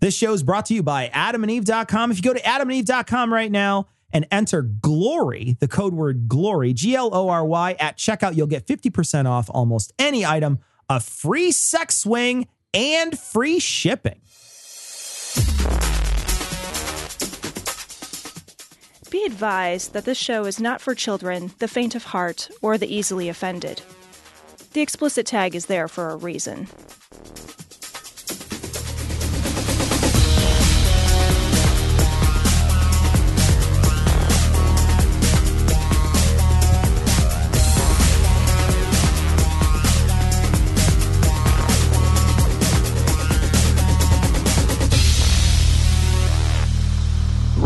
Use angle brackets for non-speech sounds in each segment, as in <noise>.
This show is brought to you by adamandeve.com. If you go to adamandeve.com right now and enter glory, the code word glory, G L O R Y, at checkout, you'll get 50% off almost any item, a free sex swing, and free shipping. Be advised that this show is not for children, the faint of heart, or the easily offended. The explicit tag is there for a reason.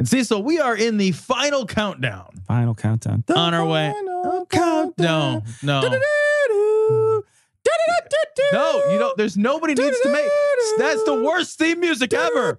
And Cecil, we are in the final countdown. Final countdown. The On our way. final No, no. No, you don't. There's nobody needs to make. That's the worst theme music ever.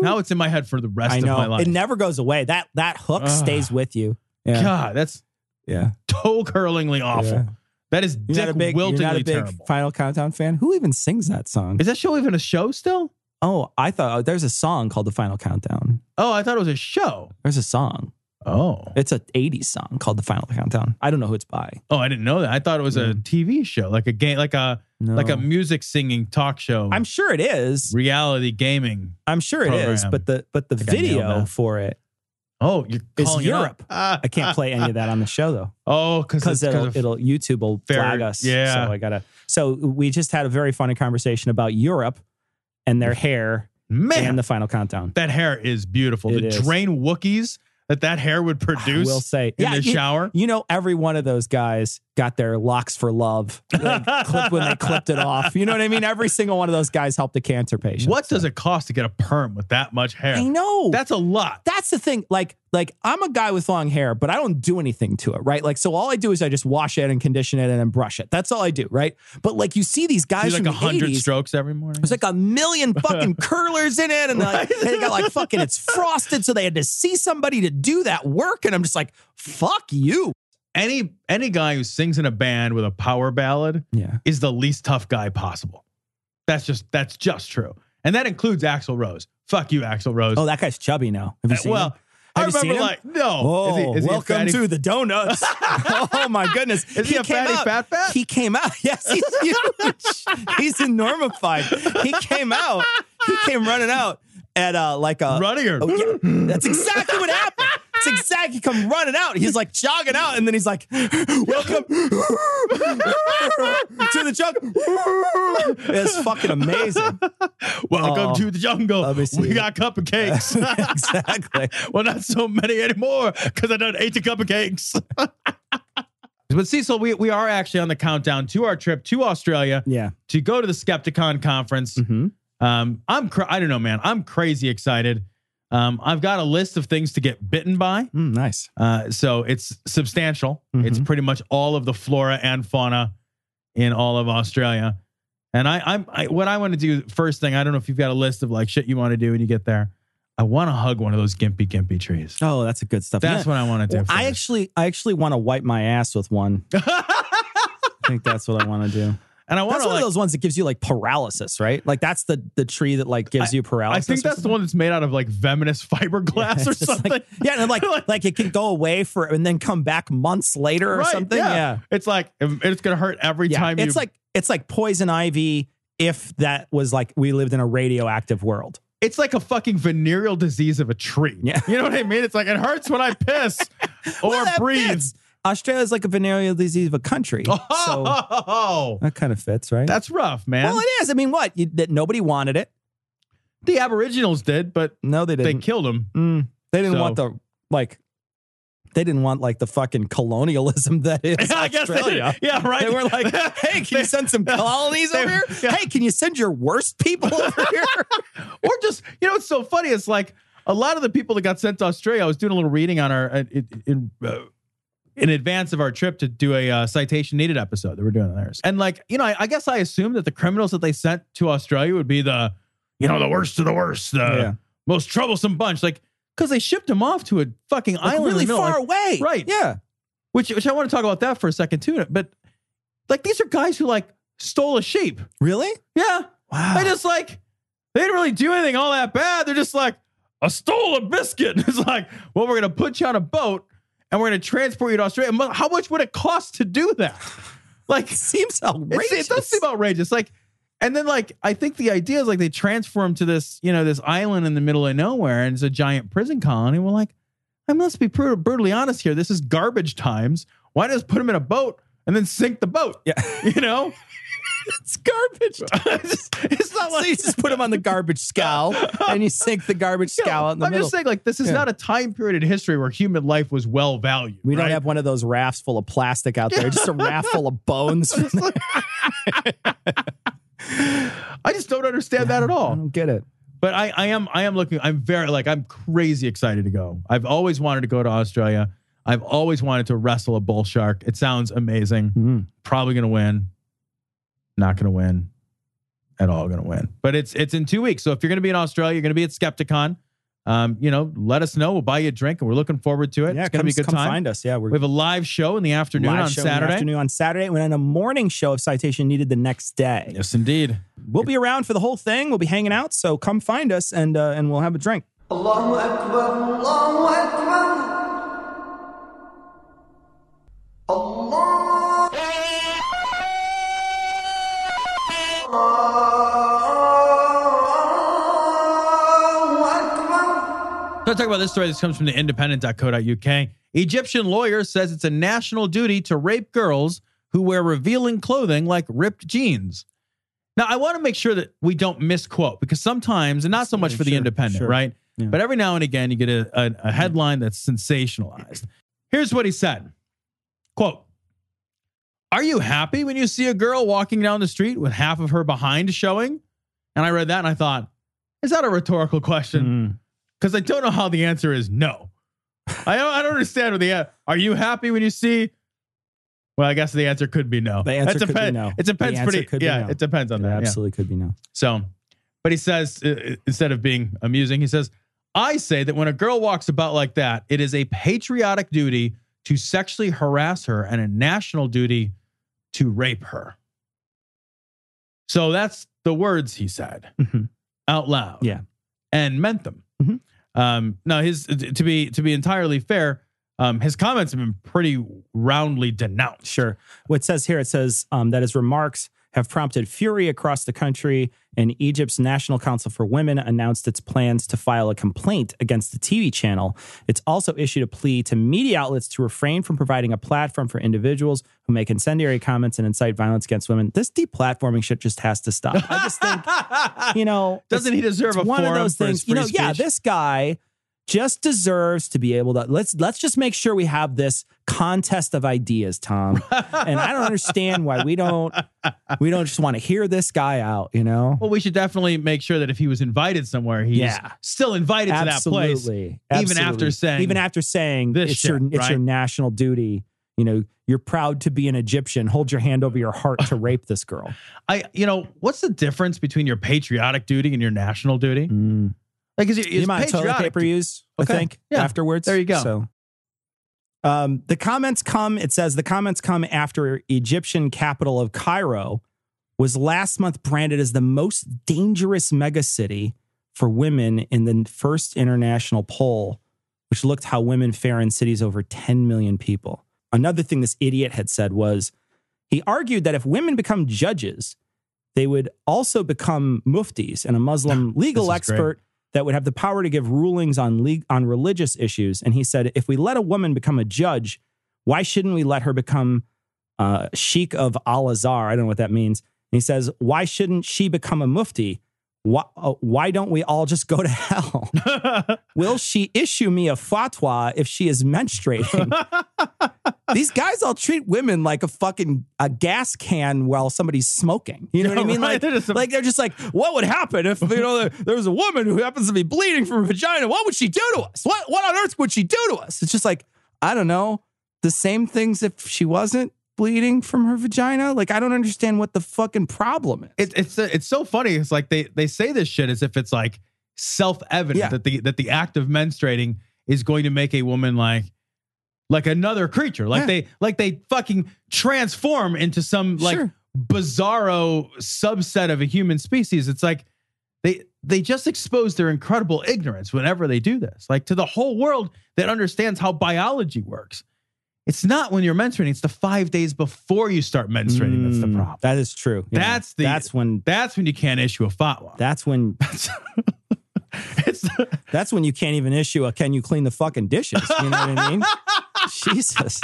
Now it's in my head for the rest of my know. life. It never goes away. That that hook stays with you. Yeah. God, that's Yeah. toe curlingly awful. Yeah. That is You're dick not a big, you're not a big terrible. Final Countdown fan. Who even sings that song? Is that show even a show still? Oh, I thought oh, there's a song called The Final Countdown. Oh, I thought it was a show. There's a song. Oh, It's a 80s song called The Final Countdown. I don't know who it's by. oh, I didn't know that. I thought it was a. TV show, like a game, like a No. like a music singing talk show. I'm sure it is. reality gaming. I'm sure it is, program. but the but the I nailed video that. for it, Oh, you're It's calling it. Europe. Ah. I can't play any of that on the show though. <laughs> Oh, because because it'll, of, it'll YouTube will fair- flag us. yeah. So I gotta. So we just had a very funny conversation about Europe and their hair man, and the final countdown. that hair is beautiful. It the is. drain Wookiees that that hair would produce I will say, in yeah, the you, shower. you know, every one of those guys got their locks for love like, <laughs> clipped when they clipped it off. You know what I mean? Every single one of those guys helped a cancer patient. What So- does it cost to get a perm with that much hair? I know. That's a lot. that's the thing. Like, like I'm a guy with long hair, but I don't do anything to it, right? Like, so all I do is I just wash it and condition it and then brush it. That's all I do, right? But like, you see these guys like a hundred strokes every morning. There's like a million <laughs> fucking curlers in it, and, they're like, and they got like fucking it's frosted, so they had to see somebody to do that work, and I'm just like, fuck you. Any any guy who sings in a band with a power ballad Yeah. is the least tough guy possible. That's just that's just true, and that includes Axl Rose. Fuck you, Axl Rose. Oh, that guy's chubby now. Have you Uh, seen well, him? I you remember like no. Oh, is he, is welcome to the donuts. <laughs> oh my goodness. Is he a came fatty out- fat fat? He came out. <laughs> Yes, he's huge. he's enormified. He came out. He came running out at uh like a running Oh, yeah. That's exactly what happened. It's exactly he come running out. He's like jogging out, and then he's like, "Welcome to the jungle." It's fucking amazing. welcome Oh, to the jungle. let me see. We got cupcakes. <laughs> <laughs> exactly. well, not so many anymore because I done ate the cupcakes. <laughs> but Cecil, we, we are actually on the countdown to our trip to Australia Yeah. to go to the Skepticon conference. hmm Um, I'm I don't know, man. I'm crazy excited. Um, I've got a list of things to get bitten by. Mm, nice. Uh, so it's substantial. It's Mhm. pretty much all of the flora and fauna in all of Australia. And I, I'm I, what I want to do first thing. I don't know if you've got a list of like shit you want to do when you get there. I want to hug one of those gympie gympie trees. Oh, that's a good stuff. That's Yeah. what I want to do. Well, I actually, I actually want to wipe my ass with one. <laughs> I think that's what I want to do. And I want That's one like. of those ones that gives you like paralysis, right? Like that's the the tree that like gives you paralysis. I think that's the one that's made out of like venomous <laughs> fiberglass or something. Like, yeah, and then <laughs> like like it can go away for and then come back months later or Right, something. Yeah, It's like um, it's gonna hurt every yeah. time you. it's like it's like poison ivy if that was like we lived in a radioactive world. it's like a fucking venereal disease of a tree. Yeah. You know what I mean? It's like it hurts when I piss <laughs> or Well, breathe. fits. Australia's like a venereal disease of a country, <laughs> so Oh, that kind of fits, right? that's rough, man. well, it is. I mean, what? You, that nobody wanted it. the Aboriginals did, but No, they didn't. They killed them. Mm, they didn't So- want the like. They didn't want like the fucking colonialism <laughs> that is <laughs> I guess Australia. did. Yeah, right. They were like, "Hey, can you send some colonies over here? yeah. Hey, can you send your worst people over here?" or just you know, it's so funny. It's like a lot of the people that got sent to Australia, I was doing a little reading on our uh, in in, uh, in advance of our trip to do a uh, citation needed episode that we're doing on theirs. And like, you know, I, I guess I assumed that the criminals that they sent to Australia would be the, you know, the worst of the worst, the Yeah. most troublesome bunch. Like, because they shipped them off to a fucking Like, island really far like- away. Right. Yeah. which which I want to talk about that for a second too. But like, these are guys who like stole a sheep. Really? Yeah. Wow. They just like they didn't really do anything all that bad. They're just like, I stole a biscuit. <laughs> It's like, well, we're gonna put you on a boat and we're gonna transport you to Australia. How much would it cost to do that? <laughs> Like, seems <laughs> outrageous. it does seem outrageous. Like, and then like I think the idea is like they transfer him to this, you know, this island in the middle of nowhere, and it's a giant prison colony. We're like, I must be br- brutally honest here. This is garbage times. Why not just put him in a boat and then sink the boat? Yeah. <laughs> You know, <laughs> it's garbage. <laughs> it's, it's not so like you just put them on the garbage scow and you sink the garbage know, scow out in the I'm middle. just saying, like, this is Yeah. not a time period in history where human life was well valued. we don't have one of those rafts full of plastic out there, just a raft full of bones. <laughs> I just don't understand that at all. I don't get it. But I, I am, I am looking. I'm very like, I'm crazy excited to go. I've always wanted to go to Australia. I've always wanted to wrestle a bull shark. It sounds amazing. Mhm. Probably gonna win. Not going to win at all going to win. But it's it's in two weeks. So if you're going to be in Australia, you're going to be at Skepticon. Um, you know, let us know. We'll buy you a drink, and we're looking forward to it. Yeah, it's going to be a good come time. Find us. Yeah, we have a live show in the afternoon on Saturday. afternoon on Saturday, and then a morning show if citation needed the next day. Yes, indeed. We'll be around for the whole thing. We'll be hanging out. So come find us, and uh, and we'll have a drink. Allahu Akbar, Allahu Akbar. So I talk about this story. This comes from the independent.co.uk. Egyptian lawyer says it's a national duty to rape girls who wear revealing clothing like ripped jeans. Now, I want to make sure that we don't misquote because sometimes, and not so much for the Sure, independent, sure. right? Yeah. But every now and again, you get a, a, a headline that's sensationalized. Here's what he said Quote, Are you happy when you see a girl walking down the street with half of her behind showing? And I read that and I thought, is that a rhetorical question? Mm. Because I don't know how the answer is no. I don't, I don't understand what the are you happy when you see? Well, I guess the answer could be no. The answer It could be no. It depends pretty. yeah, no. it depends on It that. yeah. absolutely could be no. So, but he says uh, instead of being amusing, he says, "I say that when a girl walks about like that, it is a patriotic duty to sexually harass her and a national duty to rape her." So that's the words he said Mhm. out loud Yeah. and meant them. Mhm. Um, now, his to be to be entirely fair, um, his comments have been pretty roundly denounced. Sure. What it says here, it says um, that his remarks have prompted fury across the country, and Egypt's National Council for Women announced its plans to file a complaint against the TV channel. It's also issued a plea to media outlets to refrain from providing a platform for individuals who make incendiary comments and incite violence against women. This deplatforming shit just has to stop. I just think, <laughs> you know, Doesn't he deserve a one of those things? You know, free yeah, this guy just deserves to be able to let's let's just make sure we have this contest of ideas, Tom. and I don't understand why we don't we don't just want to hear this guy out, you know? Well, we should definitely make sure that if he was invited somewhere, he's Yeah. still invited to that place. Absolutely. even after saying even after saying this it's your shit, it's your national duty. You know, you're proud to be an Egyptian. Hold your hand over your heart to rape this girl. <laughs> I, you know, what's the difference between your patriotic duty and your national duty? Mm. Like, is, it- the is amount of toilet paper du- used, Okay. I think, Yeah. afterwards. There you go. So, um, the comments come. It says the comments come after Egyptian capital of Cairo was last month branded as the most dangerous megacity for women in the first international poll, which looked how women fare in cities over 10 million people. Another thing this idiot had said was he argued that if women become judges, they would also become muftis and a Muslim <gasps> legal expert great. That would have the power to give rulings on le- on religious issues. And he said, if we let a woman become a judge, why shouldn't we let her become uh, Sheikh of Al Azhar? I don't know what that means. And he says, why shouldn't she become a mufti? Why, uh, why don't we all just go to hell? <laughs> Will she issue me a fatwa if she is menstruating? <laughs> These guys all treat women like a fucking a gas can while somebody's smoking. You know what I mean? Like, they're just like they're just like, what would happen if you know there, was a woman who happens to be bleeding from her vagina? What would she do to us? What what on earth would she do to us? It's just like I don't know. The same things if she wasn't bleeding from her vagina. Like I don't understand what the fucking problem is. it, it's it's so funny. It's like they they say this shit as if it's like self evident Yeah. that the that the act of menstruating is going to make a woman like like another creature. Like Yeah. they like they fucking transform into some like Sure. bizarro subset of a human species. It's like they they just expose their incredible ignorance whenever they do this. Like to the whole world that understands how biology works. It's not when you're menstruating, it's the five days before you start menstruating that's the Mm, problem. That is true. Yeah. That's the- that's when That's when you can't issue a fatwa. that's when <laughs> it's <laughs> that's when you can't even issue a can you clean the fucking dishes. You know what I mean? <laughs> Jesus.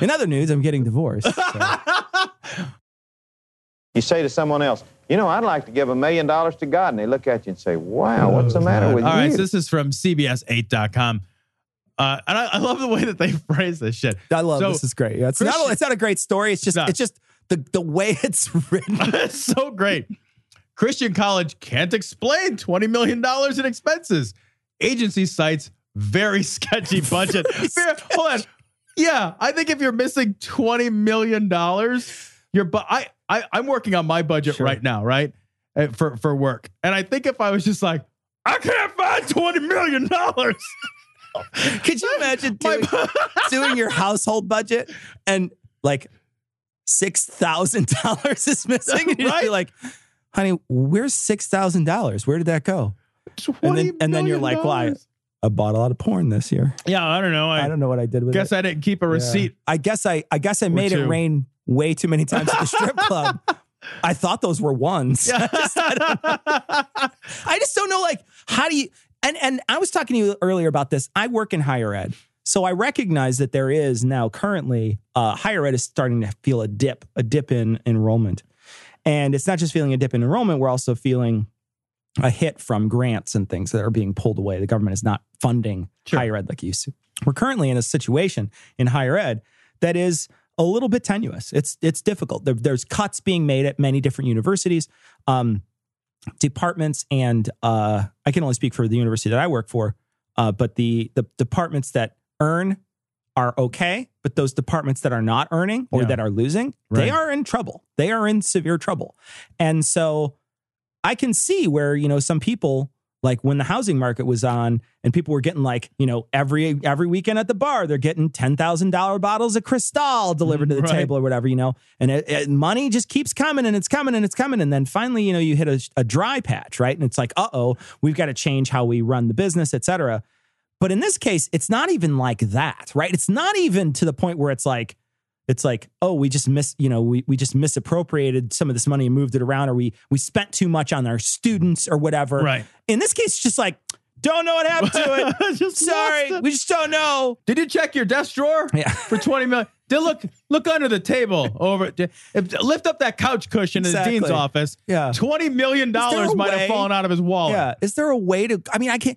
In other news, I'm getting divorced. so. You say to someone else, you know, I'd like to give a million dollars to God. And they look at you and say, wow, what's the matter with all you? right. So this is from CBS8.com. Uh, and I, I love the way that they <laughs> phrase this shit. I love So, this. Is great. Yeah, it's not. It's not a great story. It's just. not. It's just the the way <laughs> it's written. <laughs> it's so great. Christian college can't explain $20 million in expenses. Agency cites very sketchy budget. Fair- hold on. Yeah, I think if you're missing $20 million, you're, bu- I, I, I'm working on my budget Sure. right now, right? Uh, For, for work. And I think if I was just like, I can't find $20 million. <laughs> Could you imagine doing, <laughs> doing your household budget and like six thousand dollars is missing? <laughs> And you'd Right? be like, honey, where's six thousand dollars? Where did that go? And then, and then you're like, why? I bought a lot of porn this year. Yeah, I don't know. I, I don't know what I did with guess it. I didn't keep a receipt. I guess I I guess I made it rain way too many times at the strip <laughs> club. I thought those were ones. <laughs> I, just, I, don't know. I just don't know like how do you and and I was talking to you earlier about this. I work in higher ed. So I recognize that there is now currently uh, higher ed is starting to feel a dip, a dip in enrollment. And it's not just feeling a dip in enrollment, we're also feeling a hit from grants and things that are being pulled away. The government is not funding Sure. higher ed like it used to. We're currently in a situation in higher ed that is a little bit tenuous. It's it's difficult. There- there's cuts being made at many different universities, um, departments, and uh, I can only speak for the university that I work for. Uh, but the the departments that earn are okay, but those departments that are not earning or Yeah. that are losing, they are in trouble. They are in severe trouble. And so I can see where, you know, some people like when the housing market was on and people were getting like, you know, every every weekend at the bar, they're getting $10,000 bottles of Cristal delivered to the mm-hmm. Right. table or whatever, you know. And it, it- money just keeps coming and it's coming and it's coming and then finally, you know, you hit a, a dry patch, right? And it's like, "Uh-oh, we've got to change how we run the business, et cetera." But in this case, it's not even like that, right? It's not even to the point where it's like, it's like, oh, we just miss, you know, we, we just misappropriated some of this money and moved it around, or we we spent too much on our students or whatever. Right. In this case, it's just like, don't know what happened to it. <laughs> Just Sorry, it. we just don't know. Did you check your desk drawer Yeah. for 20 million? Did look look under the table over did- if- lift up that couch cushion in the dean's office. Yeah. 20 million dollars a might have fallen out of his wallet. Yeah. Is there a way to? I mean, I can't.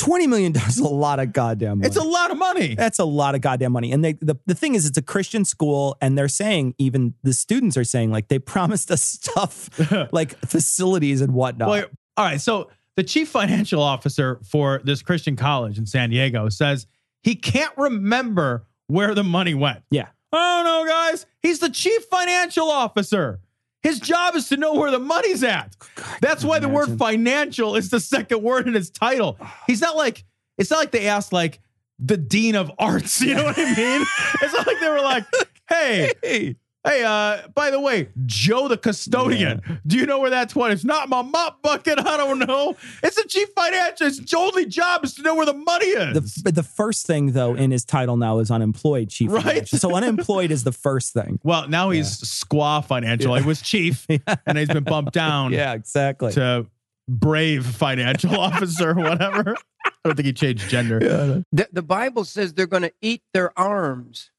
Twenty million <laughs> dollars is a lot of goddamn money. It's a lot of money. That's a lot of goddamn money. And they the, the thing is, it's a Christian school, and they're saying even the students are saying like they <laughs> promised us stuff <laughs> like facilities and whatnot. Well, all right. So the chief financial officer for this Christian college in San Diego says he can't remember where the money went. yeah. I don't know, guys. He's the chief financial officer. His job is to know where the money's at. That's why the word financial is the second word in his title. He's not like, it's not like they asked like the dean of arts. You know what I mean? <laughs> it's not like they were like, hey, Hey. Hey, uh, by the way, Joe the custodian, do you know where that's what? It's not my mop bucket. <laughs> I don't know. It's the chief financial. His only job is to know where the money is. The, the first thing though in his title now is unemployed chief. Right. financial. So unemployed is the first thing. <laughs> well, now he's squaw financial. He was chief <laughs> and he's been bumped down. Yeah, exactly. to brave financial officer whatever. I don't think he changed gender. The, the Bible says they're going to eat their arms.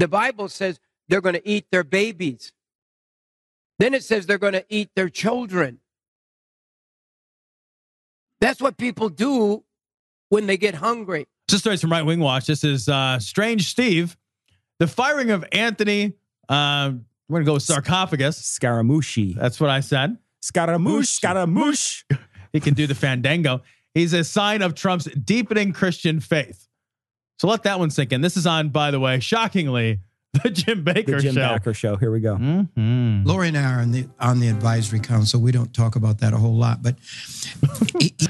The Bible says they're going to eat their babies. Then it says they're going to eat their children. That's what people do when they get hungry. Just stories from Right Wing Watch. This is uh, Strange Steve. The firing of Anthony, uh, we're going to go with sarcophagus. Scaramucci. That's what I said. Scaramouche. Scaramouche. <laughs> He can do the fandango. He's a sign of Trump's deepening Christian faith. So let that one sink in. This is on, by the way, shockingly, <laughs> the Jim Bakker The Jim show. Bakker Show. Here we go. Mhm. Lori and I are on the on the advisory council. We don't talk about that a whole lot, but <laughs> he- he-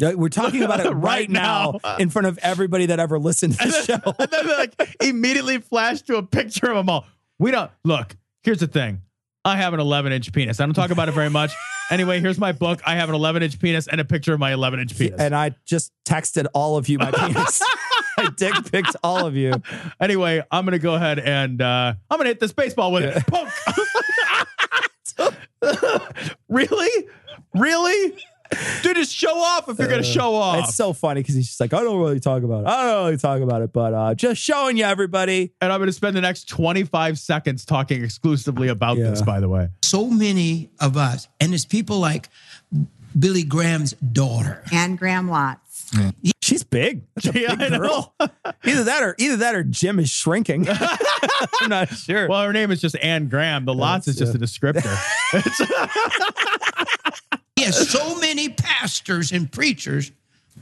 <laughs> We're talking about it right, Right now, now. in front of everybody that ever listened to the show. and then like immediately flash to a picture of them all. We don't look. Here's the thing. I have an 11 inch penis. I don't talk about it very much. Anyway, here's my book. I have an 11 inch penis and a picture of my 11 inch penis. And I just texted all of you my penis. I dick picked all of you. anyway, I'm gonna go ahead and uh, I'm gonna hit this baseball with it. Punk. <laughs> really, really, dude, just show off if you're gonna show off. It's so funny because he's just like, I don't really talk about it. I don't really talk about it, but uh, just showing you everybody. and I'm gonna spend the next 25 seconds talking exclusively about Yeah. this. By the way, so many of us, and it's people like Billy Graham's daughter. Anne Graham Lotz. She's big. That's a <laughs> Yeah, big girl. <laughs> Either that or either that or Jim is shrinking. <laughs> I'm not sure. well, her name is just Anne Graham. The lots is just a uh, descriptor. He has so many pastors and preachers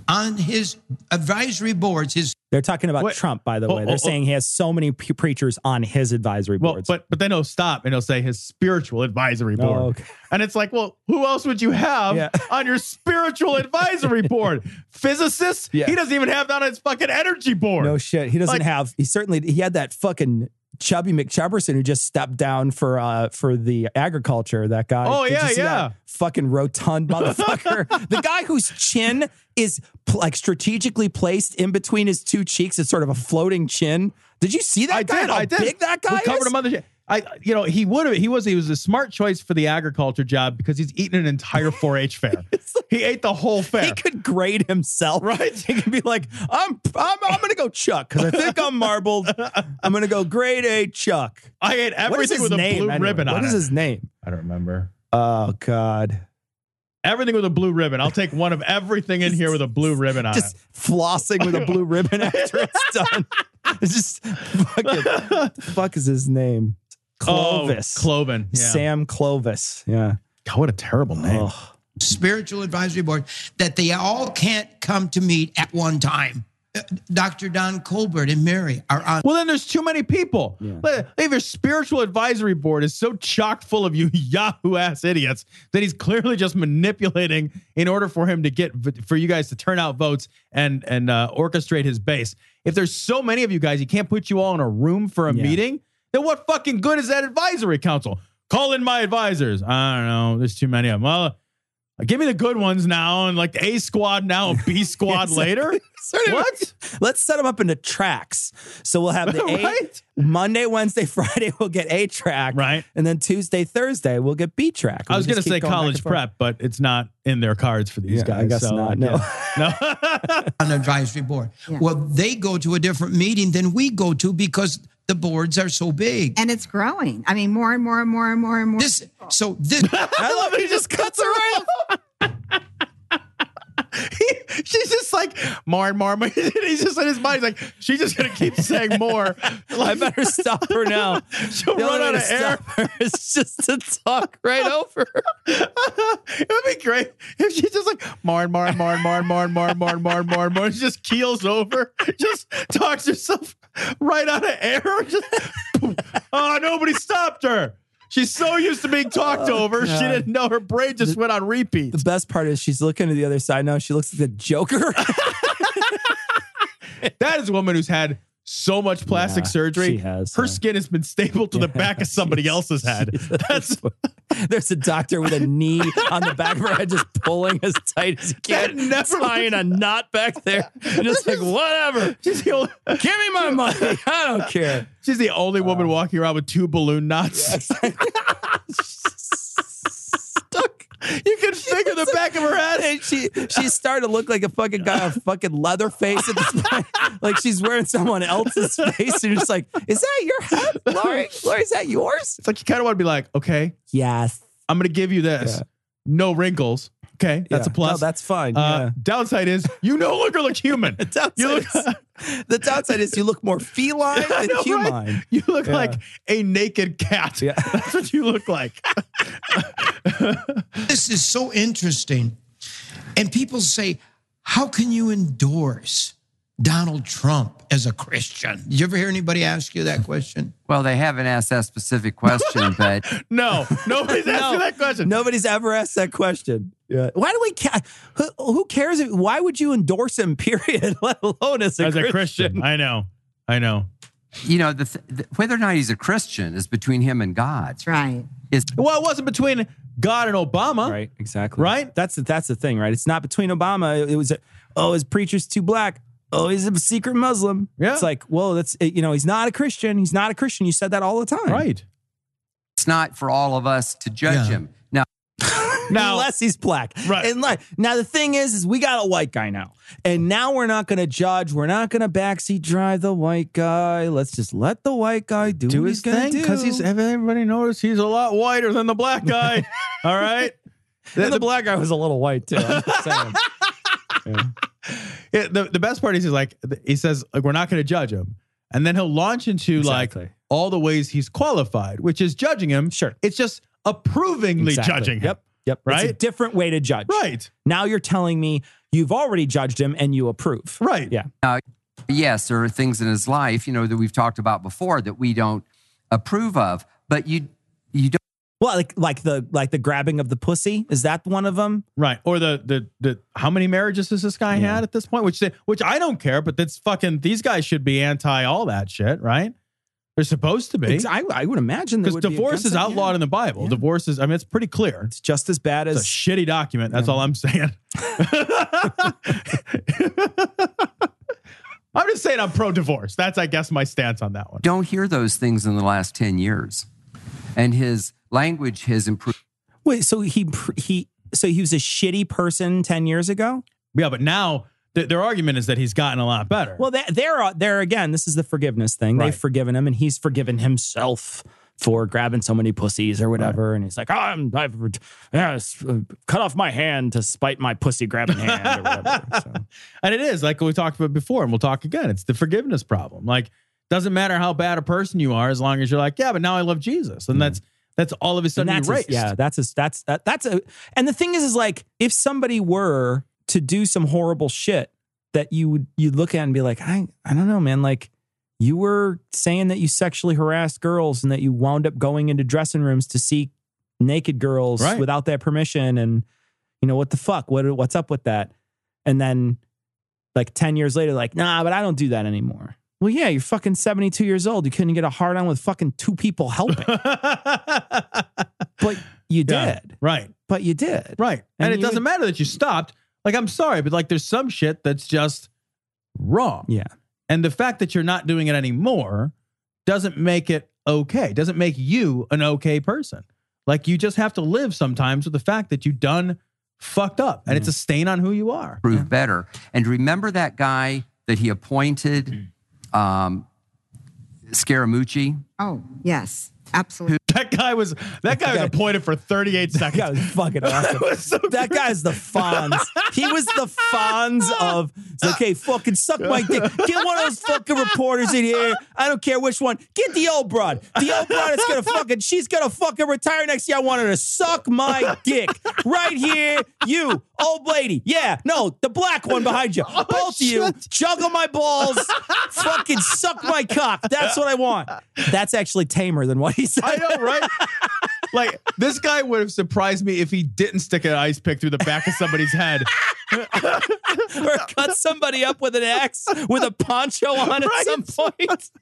on his advisory boards. His They're talking about Wait. Trump, by the Oh, way. oh, They're oh. saying he has so many pre- preachers on his advisory Well, boards. but but then he'll stop and he'll say his spiritual advisory oh, board. Oh, okay. And it's like, well, who else would you have Yeah. <laughs> on your spiritual advisory board? Physicists? Yeah. He doesn't even have that on his fucking energy board. no shit. He doesn't Like- have. He certainly he had that fucking chubby McChubberson who just stepped down for uh for the agriculture. That guy. Oh, Did yeah, yeah. that Fucking rotund <laughs> motherfucker. the guy whose chin is like strategically placed in between his two cheeks. It's sort of a floating chin. Did you see that guy? I guy? did. How I did. big that guy We covered is? him on the. I, you know, he would have. He was. He was a smart choice for the agriculture job because he's eaten an entire <laughs> 4-H fair. he ate the whole fair. He could grade himself. Right. He could be like, I'm I'm, I'm gonna go Chuck because I think I'm marbled. I'm gonna go grade A Chuck. I ate everything his with a name? blue anyway? ribbon on What is it. his name? I don't remember. Oh God. Everything with a blue ribbon. I'll take one of everything in here with a blue ribbon on Just it. flossing with a blue ribbon after it's done. <laughs> It's just fucking what the fuck is his name? Clovis. Oh, Cloven. Yeah. Sam Clovis. Yeah. God, what a terrible name. Oh. spiritual advisory board that they all can't come to meet at one time. Uh, Dr. Don Colbert and Mary are on. Well, then there's too many people. But If your spiritual advisory board is so chock full of you <laughs> Yahoo ass idiots that he's clearly just manipulating in order for him to get for you guys to turn out votes and and uh, orchestrate his base. If there's so many of you guys, he can't put you all in a room for a Yeah. meeting. Then what fucking good is that advisory council? Call in my advisors. I don't know. There's too many of them. Well, give me the good ones now, and like the A squad now and B <laughs> squad later. <laughs> What? Let's set them up into tracks. So we'll have the <laughs> A Right? Monday, Wednesday, Friday, we'll get A track. Right. And then Tuesday, Thursday, we'll get B track. I was We'll going to say going college prep, but it's not in their cards for these Yeah, guys. I guess so, not, yeah. no. on advisory board. Well, they go to a different meeting than we go to because the boards are so big. And it's growing. I mean, more and more and more and more and more. This so this I love it. He just cuts her off. He- she's just like more and more. and more. He's just in his mind. He's like, she's just gonna keep saying more. I better stop her now. She'll The run out of air. stop her is just to talk right over it would be great if she just like more and more and more and more and more and more and more and more and more and more. She just keels over, just talks herself right out of air. <laughs> Just, oh, nobody stopped her. She's so used to being talked oh, over, she didn't know her brain just went on repeat. The best part is she's looking to the other side now. She looks like the Joker. <laughs> That is a woman who's had so much plastic Yeah, surgery. she has, Her yeah. skin has been stapled to the back of <laughs> somebody else's head. That's <laughs> There's a doctor with a knee on the back of her head, just pulling as tight as he <laughs> can, never tying a knot back there. And just like, whatever. she's the only, Give me my money. I don't care. she's the only woman um, walking around with two balloon knots. Stuck. You can figure the back of her head. And she she's starting to look like a fucking guy, a fucking leather face at this point. <laughs> like she's wearing someone else's face. And you're just like, is that your head, Lori? Lori, is that yours? It's like you kind of want to be like, okay, Yes. I'm to give you this. No wrinkles. Okay, that's Yeah. a plus. No, that's fine. Uh, Downside is you no longer look human. yeah. <laughs> The downside, you look, is, the downside is you look more <laughs> feline than know, right? human. You look Yeah. like a naked cat. Yeah. <laughs> That's what you look like. This is so interesting. And people say, how can you endorse Donald Trump as a Christian? Did you ever hear anybody ask you that question? Well, they haven't asked that specific question, <laughs> but No, nobody's asking No. that question. Nobody's ever asked that question. Yeah. Why do we care? Who, who cares? If, why would you endorse him, <laughs> period, let alone as a As Christian? a Christian, I know, I know. you know, the th- the, whether or not he's a Christian is between him and God. That's right. Is Well, it wasn't between God and Obama, Right, exactly. Right? That's the, that's the thing, right? It's not between Obama. It was, oh, his preacher's too black. Oh, he's a secret Muslim. Yeah. It's like, well, that's, you know, he's not a Christian. He's not a Christian. You said that all the time. Right. it's not for all of us to judge Yeah. him. Now, <laughs> Now- Unless he's black. Right. And like, now the thing is, is we got a white guy now. And now we're not going to judge. We're not going to backseat drive the white guy. Let's just let the white guy do, Do what his he's thing because he's everybody noticed he's a lot whiter than the black guy. <laughs> All right. and the black guy was a little white too. I'm <laughs> just the, the best part is he's like he says like we're not going to judge him, and then he'll launch into Exactly. like all the ways he's qualified, which is judging him. Sure. it's just approvingly Exactly. judging him. Yep. Yep. Right. It's a different way to judge. Right. Now you're telling me you've already judged him and you approve. Right. Yeah. Now yes, there are things in his life, you know, that we've talked about before that we don't approve of, but you you don't. Well, like like the like the grabbing of the pussy is that one of them? Right. Or the the the how many marriages has this guy had at this point? Which they, which I don't care, but that's fucking these guys should be anti all that shit, right? They're supposed to be. Ex- I, I would imagine they Because would be divorce is outlawed yeah. in the Bible. Yeah. Divorce is, I mean, it's pretty clear. It's just as bad It's a as shitty document. That's all I'm saying. <laughs> I'm just saying I'm pro divorce. That's, I guess, my stance on that one. don't hear those things in the last 10 years. And his language has improved. wait. So he he so he was a shitty person ten years ago. Yeah, but now th- their argument is that he's gotten a lot better. Well, that, there there again. This is the forgiveness thing. Right. They've forgiven him, and he's forgiven himself for grabbing so many pussies or whatever. And he's like, oh, I'm, I've yeah, uh, cut off my hand to spite my pussy grabbing hand or whatever. <laughs> So. and it is like we talked about before, and we'll talk again. It's the forgiveness problem. Like, doesn't matter how bad a person you are, as long as you're like, yeah, but now I love Jesus, and that's that's all of a sudden that's erased. his- yeah, that's his, that's that, that's a. And the thing is, is like if somebody were to do some horrible shit that you would you look at and be like, I I don't know, man, like. You were saying that you sexually harassed girls and that you wound up going into dressing rooms to see naked girls Right. without their permission. And, you know, what the fuck? What, what's up with that? And then, like 10 years later, like, nah, but I don't do that anymore. Well, yeah, you're fucking 72 years old. You couldn't get a hard on with fucking two people helping. <laughs> but you did. Yeah, right. But you did. Right. And, And it doesn't would- matter that you stopped. Like, I'm sorry, but like there's some shit that's just wrong. Yeah. And the fact that you're not doing it anymore doesn't make it okay. Doesn't make you an okay person. Like you just have to live sometimes with the fact that you've done fucked up and it's mm. a stain on who you are. prove better. And remember that guy that he appointed, mm. Um, Scaramucci? Oh, yes, absolutely. That guy was that guy was appointed for 38 That seconds. guy was fucking <laughs> awesome. was so that guy's the Fonz. He was the Fonz of, okay, fucking suck my dick. Get one of those fucking reporters in here. I don't care which one. Get the old broad. The old broad is gonna fucking, she's gonna fucking retire next year. I want her to suck my dick. Right here, you, old lady. Yeah, no, the black one behind you. Oh, Both of you, juggle my balls, fucking suck my cock. That's what I want. That's actually tamer than what he said. I know, right? like this guy would have surprised me if he didn't stick an ice pick through the back of somebody's head. <laughs> or cut somebody up with an axe with a poncho on at some point. <laughs>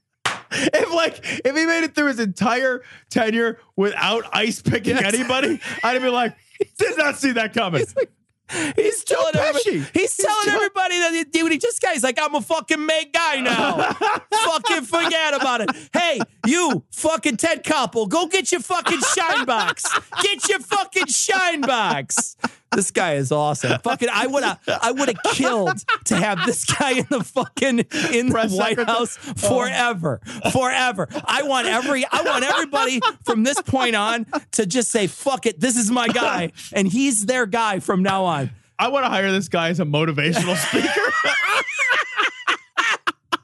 If like if he made it through his entire tenure without ice picking Yes. anybody, I'd be like, did not see that coming. <laughs> <laughs> He's telling everybody, he's, telling everybody that he, dude, he just guys like I'm a fucking made guy now. <laughs> fucking forget about it. Hey, you fucking Ted Koppel, go get your fucking shine box. Get your fucking shine box. This guy is awesome. Fucking, I would have, I would have killed to have this guy in the fucking in the Press White secretary. House oh. forever, forever. I want every, I want everybody from this point on to just say, "Fuck it, this is my guy," and he's their guy from now on. I want to hire this guy as a motivational speaker.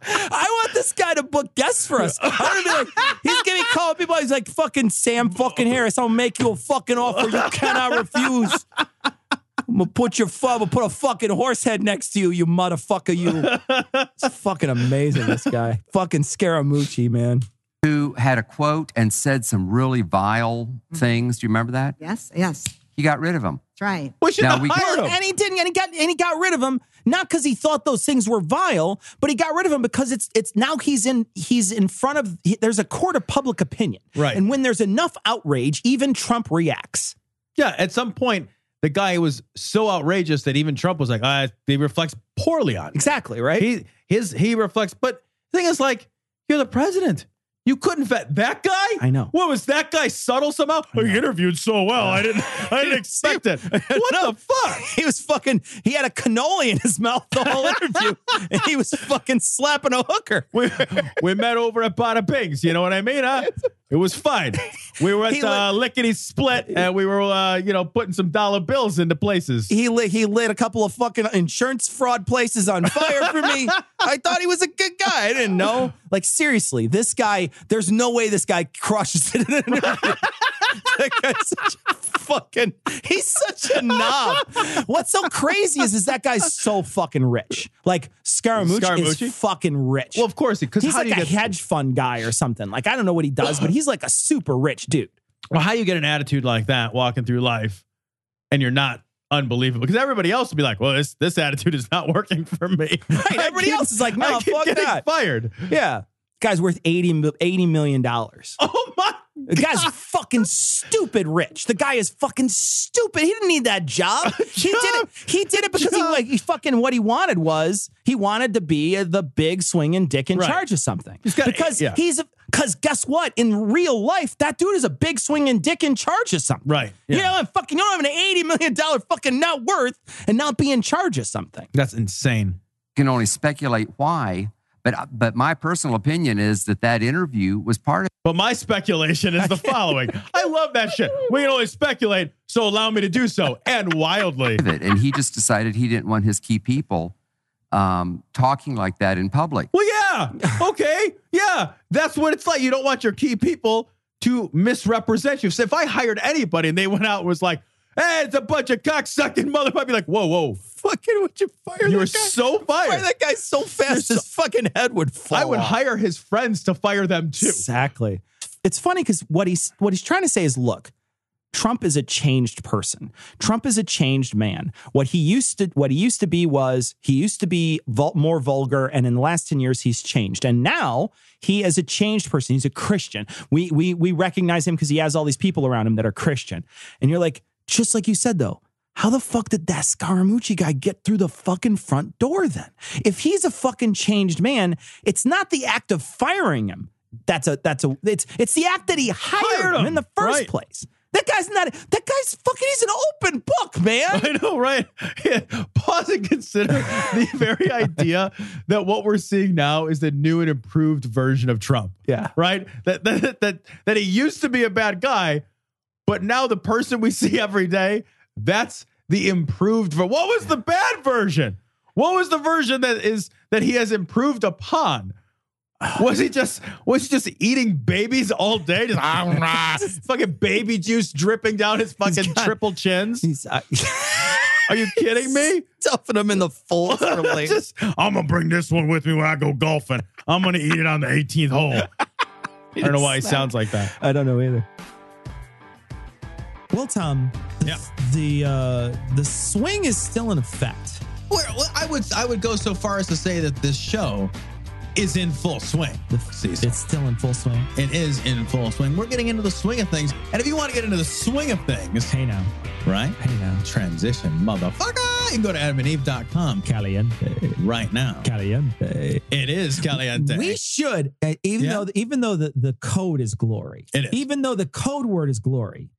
I want this guy to book guests for us. I want to be like, he's gonna be calling people. He's like, fucking Sam fucking Harris. I'll make you a fucking offer you cannot refuse. I'm gonna put your fu- I'm gonna put a fucking horse head next to you, you motherfucker. You. It's fucking amazing. This guy, fucking Scaramucci, man. Who had a quote and said some really vile mm-hmm. things. Do you remember that? Yes, yes, He got rid of him. that's right. We should Now have we- hired him. and he didn't, and he got and he got rid of him not because he thought those things were vile, but he got rid of him because it's it's now he's in he's in front of he- there's a court of public opinion, Right. And when there's enough outrage, even Trump reacts. Yeah, at some point, the guy was so outrageous that even Trump was like, "Ah, he reflects poorly on me." Exactly right. He his he reflects, but the thing is, like, you're the president. You couldn't vet that guy. I know. What was that guy subtle somehow? He interviewed so well. I didn't. I didn't <laughs> expect it. What No. the fuck? <laughs> he was fucking. He had a cannoli in his mouth the whole interview, <laughs> and he was fucking slapping a hooker. We, we met over at Bada Bings. You know what I mean? Huh? It was fine. We were at uh, Lickety Split, and we were, uh, you know, putting some dollar bills into places. He lit, he lit a couple of fucking insurance fraud places on fire for me. I thought he was a good guy. I didn't know. <laughs> Like seriously, this guy. There's no way this guy crushes it in an <laughs> that guy's such a fucking. He's such a knob. What's so crazy is is that guy's so fucking rich. Like Scaramucci, Scaramucci? is fucking rich. Well, of course, because he's how like do you a get hedge fund guy or something. Like I don't know what he does, but he's like a super rich dude. well, how you get an attitude like that walking through life, and you're not unbelievable? Because everybody else would be like, "Well, this this attitude is not working for me." Right, <laughs> everybody else is like, "No, I keep fuck that." Fired. Yeah, guy's worth 80, 80 million dollars. <laughs> Oh my! God, the guy's fucking stupid rich. The guy is fucking stupid. He didn't need that job. <laughs> He did it. He did it because he like he fucking what he wanted was he wanted to be the big swinging dick in Right. charge of something. got- because yeah. he's because guess what? In real life, that dude is a big swinging dick in charge of something. Right. You Yeah. know, and fucking you don't have an eighty million dollar fucking net worth and not be in charge of something. That's insane. You can only speculate why. But but my personal opinion is that that interview was part of But my speculation is the <laughs> following. I love that shit. We can only speculate, so allow me to do so. And wildly. and he just decided he didn't want his key people um, talking like that in public. Well, yeah. Okay. <laughs> Yeah. That's what it's like. You don't want your key people to misrepresent you. So if I hired anybody and they went out and was like, hey, it's a bunch of cocksucking motherfuckers, I'd be like, whoa, whoa. Fucking would you fire You that were guy? so Fire fired. that guy so fast his fucking head would fall. I would off. hire his friends to fire them too. Exactly. It's funny because what he's what he's trying to say is, look, Trump is a changed person. Trump is a changed man. What he used to what he used to be was he used to be vul- more vulgar, and in the last ten years he's changed. And now he is a changed person. He's a Christian. We we we recognize him because he has all these people around him that are Christian. And you're like, just like you said though. How the fuck did that Scaramucci guy get through the fucking front door then? If he's a fucking changed man, it's not the act of firing him. That's a that's a it's it's the act that he hired, Hired him, him, in the first right. place. That guy's not that guy's fucking he's an open book, man. I know, right? Yeah. Pause and consider <laughs> the very idea that what we're seeing now is the new and improved version of Trump. Yeah. Right? That that that, that he used to be a bad guy, but now the person we see every day, that's the improved What was the bad version? What was the version that is that he has improved upon? <sighs> Was he just was he just eating babies all day? Just ah, <laughs> fucking baby juice dripping down his fucking got- triple chins? He's uh, <laughs> Are you kidding me? stuffing him in the folds. <laughs> Just, I'm gonna bring this one with me when I go golfing. I'm gonna eat it on the 18th hole. I don't know why he sounds like that. I don't know either. Well, Tom, the, Yeah. the uh, the swing is still in effect. Well, well, I would I would go so far as to say that this show is in full swing. The, season. it's still in full swing. It is in full swing. We're getting into the swing of things, and if you want to get into the swing of things, Hey now, right? Hey now. Transition, motherfucker. You can go to adamandeve.com Caliente. right now. Caliente. It is caliente. We should, uh, even Yeah. though even though the, the code is glory, It is. even though the code word is glory,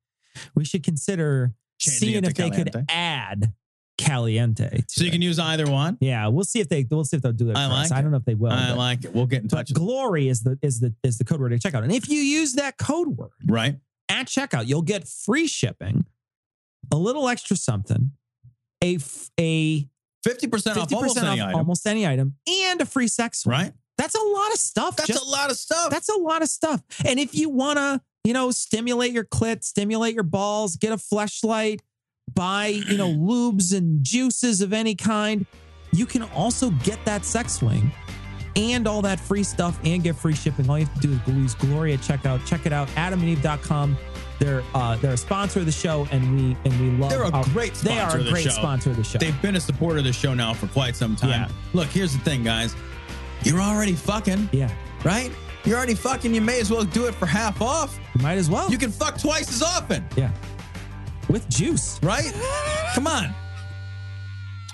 we should consider Changing seeing if they could add caliente. so you it. can use either one. yeah, we'll see if they we'll see if they'll do it. I like I don't know if they will. I like it. We'll get in touch. glory is the is the is the code word to check out. And if you use that code word Right. at checkout, you'll get free shipping, a little extra something, a a. 50% off fifty almost off any item. almost any item, and a free sex swing. Right. That's a lot of stuff. That's just- a lot of stuff. That's a lot of stuff. And if you want to, you know, stimulate your clit, stimulate your balls, get a fleshlight, buy, you know, <clears throat> lubes and juices of any kind, you can also get that sex swing and all that free stuff and get free shipping. All you have to do is use Gloria checkout. Check it out, adamandeve.com. They're uh, they're a sponsor of the show, and we and we love. They're a our- great They are sponsor a of the great show. sponsor of the show. They've been a supporter of the show now for quite some time. Yeah. Look, here's the thing, guys. You're already fucking, yeah, right? You're already fucking. You may as well do it for half off. you might as well. You can fuck twice as often, yeah, with juice. right? <laughs> Come on. All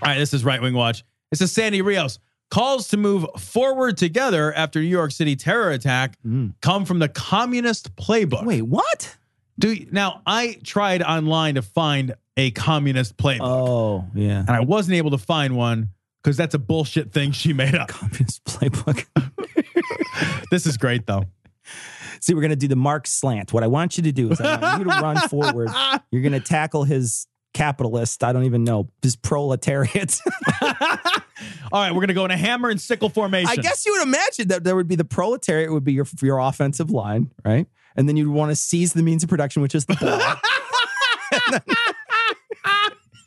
right, this is Right Wing Watch. This is Sandy Rios. Calls to move forward together after New York City terror attack mm. come from the communist playbook. Wait, what? Do you, now I tried online to find a communist playbook, Oh, yeah. and I wasn't able to find one because that's a bullshit thing she made up. Communist playbook. <laughs> This is great though. See, we're going to do the Mark slant. What I want you to do is I want you to run <laughs> forward. You're going to tackle his capitalist, I don't even know, his proletariat. <laughs> All right, we're gonna go in a hammer and sickle formation. I guess you would imagine that there would be the proletariat would be your your offensive line, right? And then you'd want to seize the means of production, which is the ball.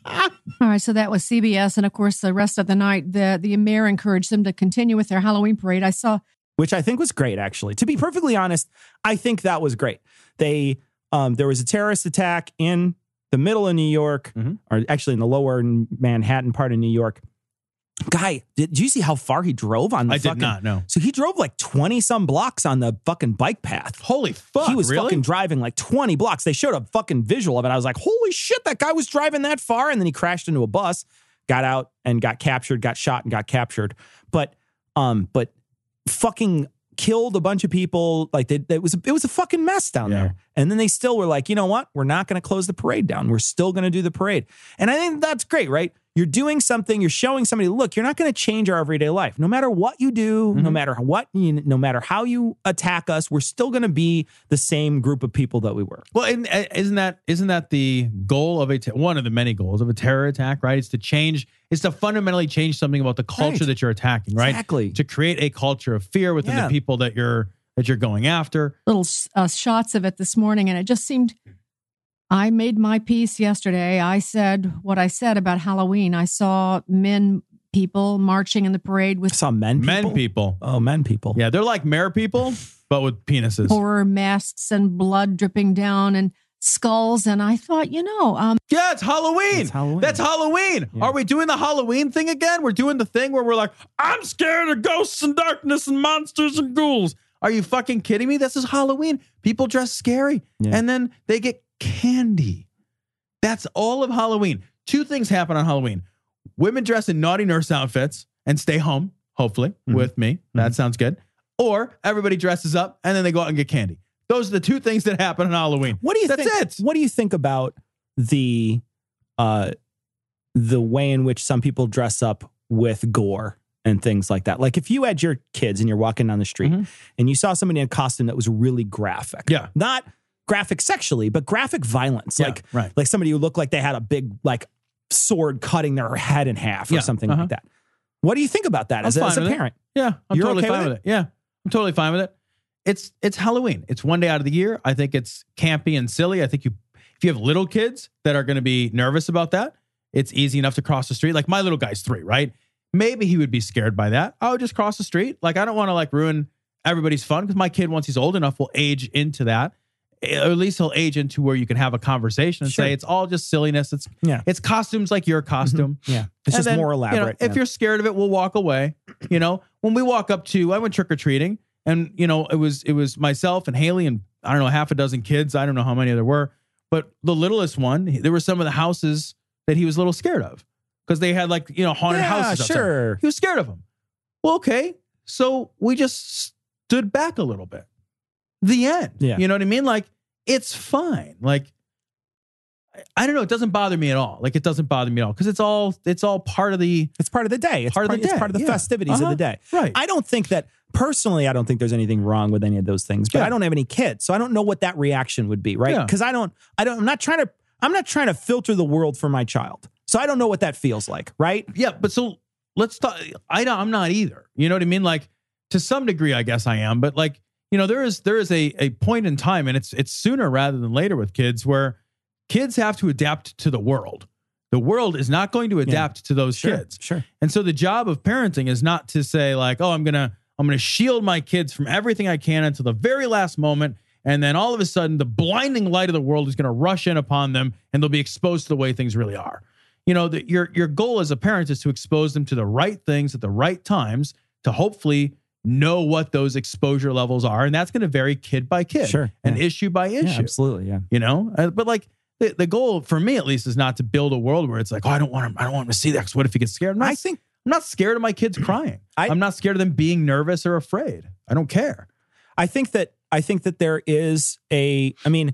<laughs> All right, so that was CBS, and of course, the rest of the night, the the mayor encouraged them to continue with their Halloween parade. I saw which I think was great, actually. To be perfectly honest, I think that was great. They um, there was a terrorist attack in the middle of New York, Mhm. or actually in the lower Manhattan part of New York. Guy, did, did you see how far he drove on the I did fucking? not know. So he drove like twenty some blocks on the fucking bike path. Holy fuck! he was really? fucking driving like 20 blocks. They showed a fucking visual of it. I was like, holy shit, that guy was driving that far. And then he crashed into a bus, got out and got captured, got shot and got captured. But, um, but fucking killed a bunch of people. Like they, it was, it was a fucking mess down Yeah. there. And then they still were like, you know what? We're not going to close the parade down. We're still going to do the parade. And I think that's great, right? You're doing something. You're showing somebody, look, you're not going to change our everyday life. No matter what you do, no matter what, you, no matter how you attack us, we're still going to be the same group of people that we were. Well, and uh, isn't that isn't that the goal of a te- one of the many goals of a terror attack? Right? It's to change. It's to fundamentally change something about the culture Right. that you're attacking. Right? Exactly. To create a culture of fear within Yeah. the people that you're that you're going after. little uh, shots of it this morning, and it just seemed. I made my piece yesterday. I said what I said about Halloween. I saw men, people marching in the parade I with saw men people. Men people. Oh, men people. Yeah, they're like mayor people, but with penises. horror masks and blood dripping down and skulls. And I thought, you know, um, Yeah, it's Halloween. It's Halloween. That's Halloween. Yeah. Are we doing the Halloween thing again? We're doing the thing where we're like, I'm scared of ghosts and darkness and monsters and ghouls. Are you fucking kidding me? This is Halloween. People dress scary Yeah. and then they get candy. That's all of Halloween. Two things happen on Halloween women dress in naughty nurse outfits and stay home, hopefully, Mm-hmm. with me. That sounds good. Or everybody dresses up and then they go out and get candy. Those are the two things that happen on Halloween. What do you That's think? it. What do you think about the uh the way in which some people dress up with gore and things like that? Like if you had your kids and you're walking down the street Mhm. and you saw somebody in a costume that was really graphic. Yeah. Not graphic sexually, but graphic violence. Yeah, like right. like somebody who looked like they had a big like sword cutting their head in half or Yeah, something uh-huh. like that. What do you think about that as, a- as a with it. parent? Yeah, I'm You're totally okay fine with with it? Yeah, I'm totally fine with it. It's it's Halloween. It's one day out of the year. I think it's campy and silly. I think you if you have little kids that are going to be nervous about that, it's easy enough to cross the street. Like my little guy's three, right? Maybe he would be scared by that. I would just cross the street. Like I don't want to like ruin everybody's fun because my kid, once he's old enough, will age into that. Eh, Or at least he'll age into where you can have a conversation and Sure. say it's all just silliness. It's Yeah. it's costumes like your costume. Yeah. It's And just then, more you know, elaborate. if you're scared of it, we'll walk away. You know, when we walk up to, I went trick or treating, and you know, it was it was myself and Haley and I don't know half a dozen kids. I don't know how many there were. But the littlest one, there were some of the houses that he was a little scared of because they had like you know haunted Yeah, houses. outside. sure. he was scared of them. Well, okay, so we just stood back a little bit. The end. Yeah. you know what I mean. Like it's fine. Like I- don't know. It doesn't bother me at all. Like it doesn't bother me at all because it's all it's all part of the It's part of the day. It's Part of the It's day, part of the yeah. festivities of Uh-huh. the day. right. I don't think that personally. I don't think there's anything wrong with any of those things. But Yeah. I don't have any kids, so I don't know what that reaction would be, right? Yeah. Because I don't. I don't. I'm not trying to. I'm not trying to filter the world for my child, so I don't know what that feels like, right? Yeah, but so let's talk. I don't, I'm not either. You know what I mean? Like to some degree, I guess I am. But like you know, there is there is a a point in time, and it's it's sooner rather than later with kids where kids have to adapt to the world. The world is not going to adapt to those kids. Sure. And so the job of parenting is not to say like, oh, I'm gonna I'm gonna shield my kids from everything I can until the very last moment, and then all of a sudden the blinding light of the world is gonna rush in upon them, and they'll be exposed to the way things really are. You know, the, your your goal as a parent is to expose them to the right things at the right times to hopefully know what those exposure levels are, and that's going to vary kid by kid, Sure, and yeah. issue by issue Yeah, absolutely. Yeah. you know Uh, but like the, the goal for me at least is not to build a world where it's like oh i don't want him i don't want him to see that 'cause what if he gets scared I'm not, I think i'm not scared of my kids crying <clears throat> I- I, am not scared of them being nervous or afraid i don't care I think that I think that there is a I mean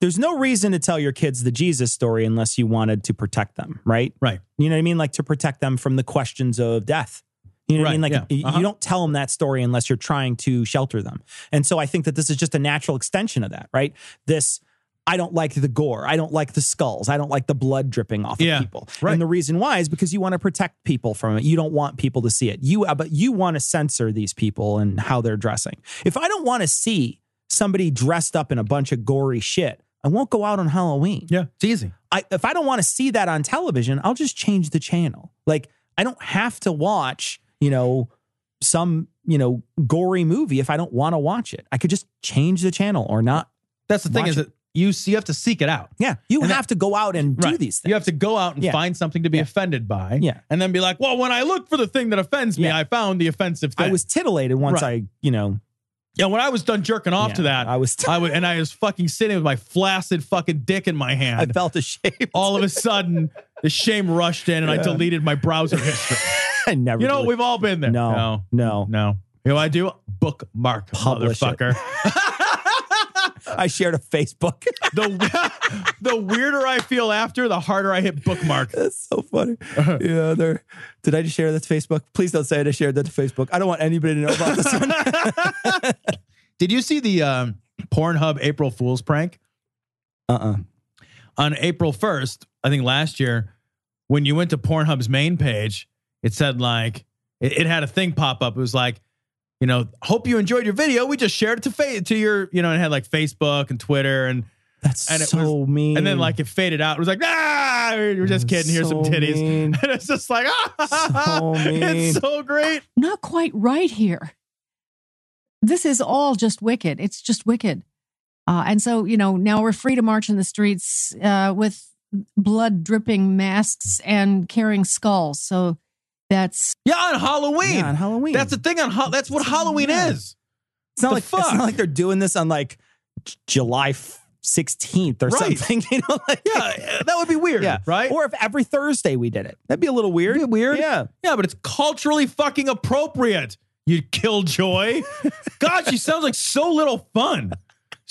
there's no reason to tell your kids the Jesus story unless you wanted to protect them, right? right You know what I mean? Like to protect them from the questions of death. You know what I mean? Like yeah. Uh-huh. you don't tell them that story unless you're trying to shelter them. And so I think that this is just a natural extension of that, right? This I don't like the gore. I don't like the skulls. I don't like the blood dripping off Yeah, of people. right. And the reason why is because you want to protect people from it. You don't want people to see it. You uh, but you want to censor these people and how they're dressing. If I don't want to see somebody dressed up in a bunch of gory shit, I won't go out on Halloween. yeah it's easy I, if I don't want to see that on television, I'll just change the channel. Like I don't have to watch, you know, some, you know, gory movie if I don't want to watch it. I could just change the channel or not. that's the thing is it. that you, you have to seek it out Yeah, you And have to go out and do Right. these things. you have to go out and Yeah. find something to be Yeah. offended by Yeah. and then be like well when i look for the thing that offends me Yeah. i found the offensive thing I was titillated once Right. I, you know, yeah when i was done jerking off to that I was- i would and i was fucking sitting with my flaccid fucking dick in my hand I felt ashamed. all of a sudden the shame rushed in and I deleted my browser history. <laughs> I never. You know, we've all been there. No, no, no. no. You know what I do? Bookmark, Publish motherfucker. <laughs> I shared a Facebook. <laughs> the the weirder I feel after, the harder I hit bookmark. That's so funny. Yeah, there. Did I just share that to Facebook? Please don't say I just shared that to Facebook. I don't want anybody to know about this one. <laughs> Did you see the um, Pornhub April Fool's prank? Uh uh On April 1st, I think last year, when you went to Pornhub's main page, it said like, it, it had a thing pop up. It was like, you know, hope you enjoyed your video. We just shared it to fa- to your, you know, and it had like Facebook and Twitter and That's And it so mean. and then like it faded out. It was like, ah, we're just kidding. Here's some titties. <laughs> mean. And it's just like, ah, So <laughs> mean. it's so great. Not quite right here. This is all just wicked. It's just wicked. Uh, and so, you know, now we're free to march in the streets uh, with blood dripping masks and carrying skulls. So that's Yeah, on Halloween. Yeah, on Halloween. That's the thing on ha- that's what Halloween Yeah. is. It's not The like it's not like they're doing this on like J- July sixteenth or Right. something. <laughs> You know, like Yeah, that would be weird, yeah, right? Or if every Thursday we did it, that'd be a little weird. weird. Yeah, Yeah, but it's culturally fucking appropriate. You killjoy. <laughs> God, she sounds like so little fun.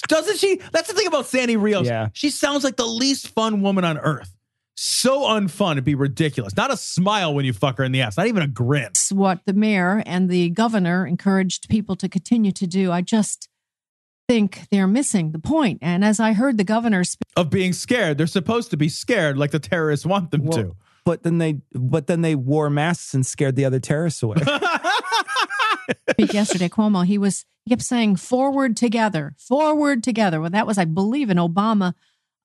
Doesn't she? That's the thing about Sandy Rios. Yeah. She sounds like the least fun woman on earth. So unfun, it'd be ridiculous. Not a smile when you fuck her in the ass, not even a grin. what the mayor and the governor encouraged people to continue to do. I just think they're missing the point. And as I heard the governor speak, Of being scared. They're supposed to be scared like the terrorists want them to. but then they but then they wore masks and scared the other terrorists away. <laughs> yesterday, Cuomo, he was he kept saying "forward together, forward together." Well, that was, I believe, an Obama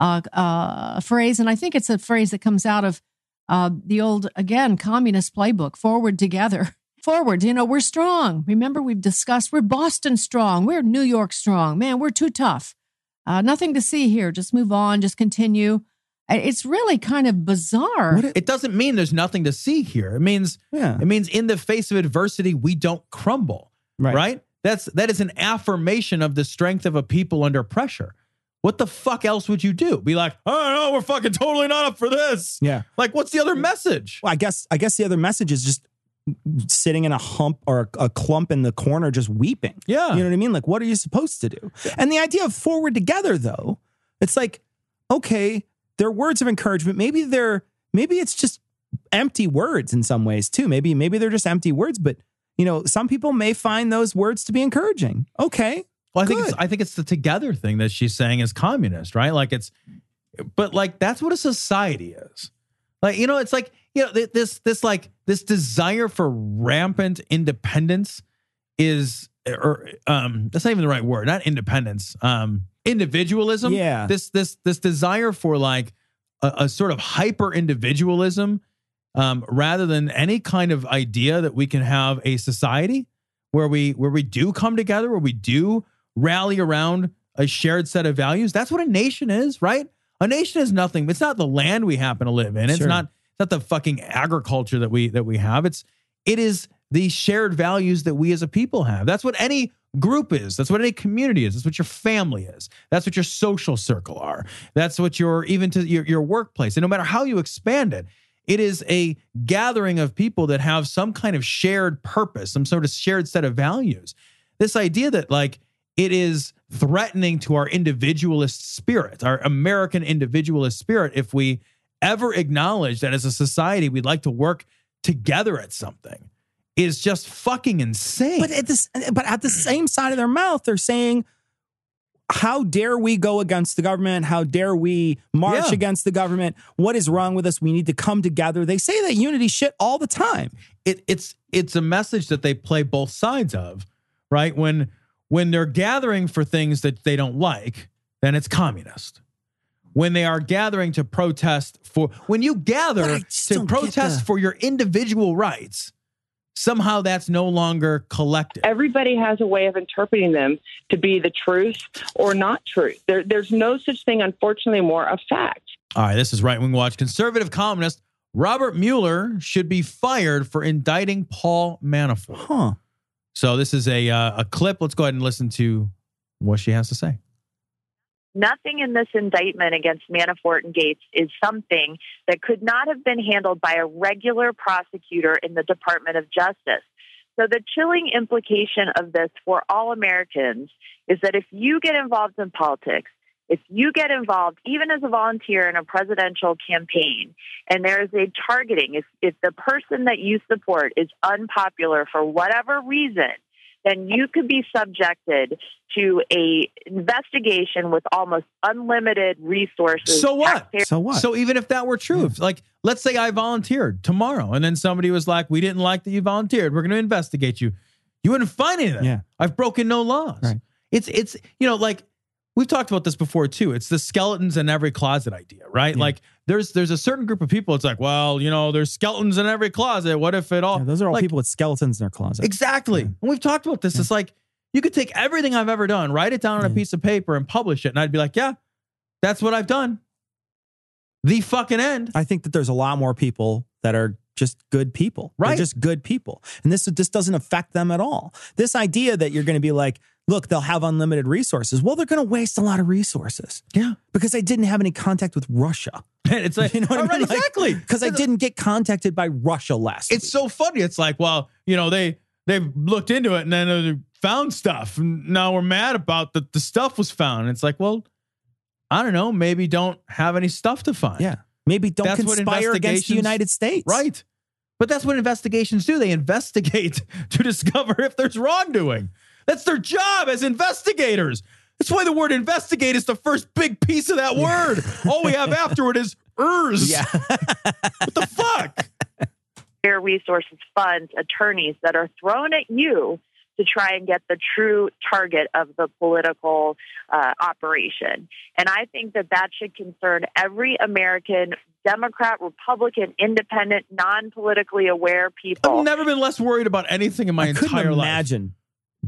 uh, uh, phrase, and I think it's a phrase that comes out of uh, the old again communist playbook: "Forward together." <laughs> Forward, you know, we're strong. Remember, we've discussed we're Boston strong, we're New York strong. Man, we're too tough. Uh, nothing to see here. Just move on, just continue. It's really kind of bizarre. It doesn't mean there's nothing to see here. It means Yeah. it means in the face of adversity, we don't crumble. Right. Right? That's that is an affirmation of the strength of a people under pressure. What the fuck else would you do? Be like, oh no, we're fucking totally not up for this. Yeah. Like, what's the other message? Well, I guess I guess the other message is just sitting in a hump or a, a clump in the corner just weeping. Yeah. You know what I mean? Like what are you supposed to do? And the idea of forward together though, it's like okay, they're words of encouragement. Maybe they're maybe it's just empty words in some ways too. Maybe maybe they're just empty words, but you know, some people may find those words to be encouraging. Okay. Well, I think it's I think it's the together thing that she's saying is communist, right? Like it's, but like that's what a society is. Like you know, it's like you know this this like this desire for rampant independence is or um that's not even the right word, not independence, um individualism. Yeah. This this this desire for like a, a sort of hyper individualism, um, rather than any kind of idea that we can have a society where we where we do come together, where we do rally around a shared set of values. That's what a nation is, right? A nation is nothing. It's not the land we happen to live in. It's Sure. not it's not the fucking agriculture that we that we have. It's it is the shared values that we as a people have. That's what any group is. That's what any community is. That's what your family is. That's what your social circle are. That's what your even to your, your workplace. And no matter how you expand it, it is a gathering of people that have some kind of shared purpose, some sort of shared set of values. This idea that like it is threatening to our individualist spirit, our American individualist spirit, if we ever acknowledge that as a society we'd like to work together at something is just fucking insane. But at this, but at the same side of their mouth, they're saying, "How dare we go against the government? How dare we march Yeah. against the government? What is wrong with us? We need to come together." They say that unity shit all the time. it, it's it's a message that they play both sides of, right? When when they're gathering for things that they don't like, then it's communist. When they are gathering to protest for when you gather to protest the- for your individual rights, somehow that's no longer collective. Everybody has a way of interpreting them to be the truth or not truth. There, there's no such thing, unfortunately, more a fact. All right, this is Right Wing Watch. Conservative columnist Robert Mueller should be fired for indicting Paul Manafort. Huh. So this is a uh, a clip. Let's go ahead and listen to what she has to say. Nothing in this indictment against Manafort and Gates is something that could not have been handled by a regular prosecutor in the Department of Justice. So, the chilling implication of this for all Americans is that if you get involved in politics, if you get involved, even as a volunteer in a presidential campaign, and there is a targeting, if, if the person that you support is unpopular for whatever reason, then you could be subjected to a investigation with almost unlimited resources. So what? taxpayer- So what? So even if that were true, if, like let's say I volunteered tomorrow, and then somebody was like, "We didn't like that you volunteered. We're going to investigate you." You wouldn't find anything. Yeah. I've broken no laws. Right. It's it's you know like we've talked about this before too. It's the skeletons in every closet idea, right? Yeah. Like there's there's a certain group of people. It's like, well, you know, there's skeletons in every closet. What if it all? Yeah, those are all like, people with skeletons in their closet. Exactly. And we've talked about this. It's like you could take everything I've ever done, write it down on a piece of paper, and publish it, and I'd be like, yeah, that's what I've done. The fucking end. I think that there's a lot more people that are just good people. They're Right. just good people. And this this doesn't affect them at all. This idea that you're going to be like, look, they'll have unlimited resources. Well, they're going to waste a lot of resources. Yeah. Because they didn't have any contact with Russia. And <laughs> it's like, You know what I right, mean? Like, exactly. Because I didn't get contacted by Russia last It's week. so funny. It's like, well, you know, they they've looked into it and then they found stuff, and now we're mad about that the stuff was found. It's like, well, I don't know. Maybe don't have any stuff to find. Yeah. Maybe don't That's conspire against the United States. Right. But that's what investigations do. They investigate <laughs> to discover if there's wrongdoing. That's their job as investigators. That's why the word investigate is the first big piece of that word. All we have afterward is ers. Yeah. What the fuck? Fair resources, funds, attorneys that are thrown at you to try and get the true target of the political uh, operation. And I think that that should concern every American Democrat, Republican, independent, non politically aware people. I've never been less worried about anything in my I couldn't entire life. imagine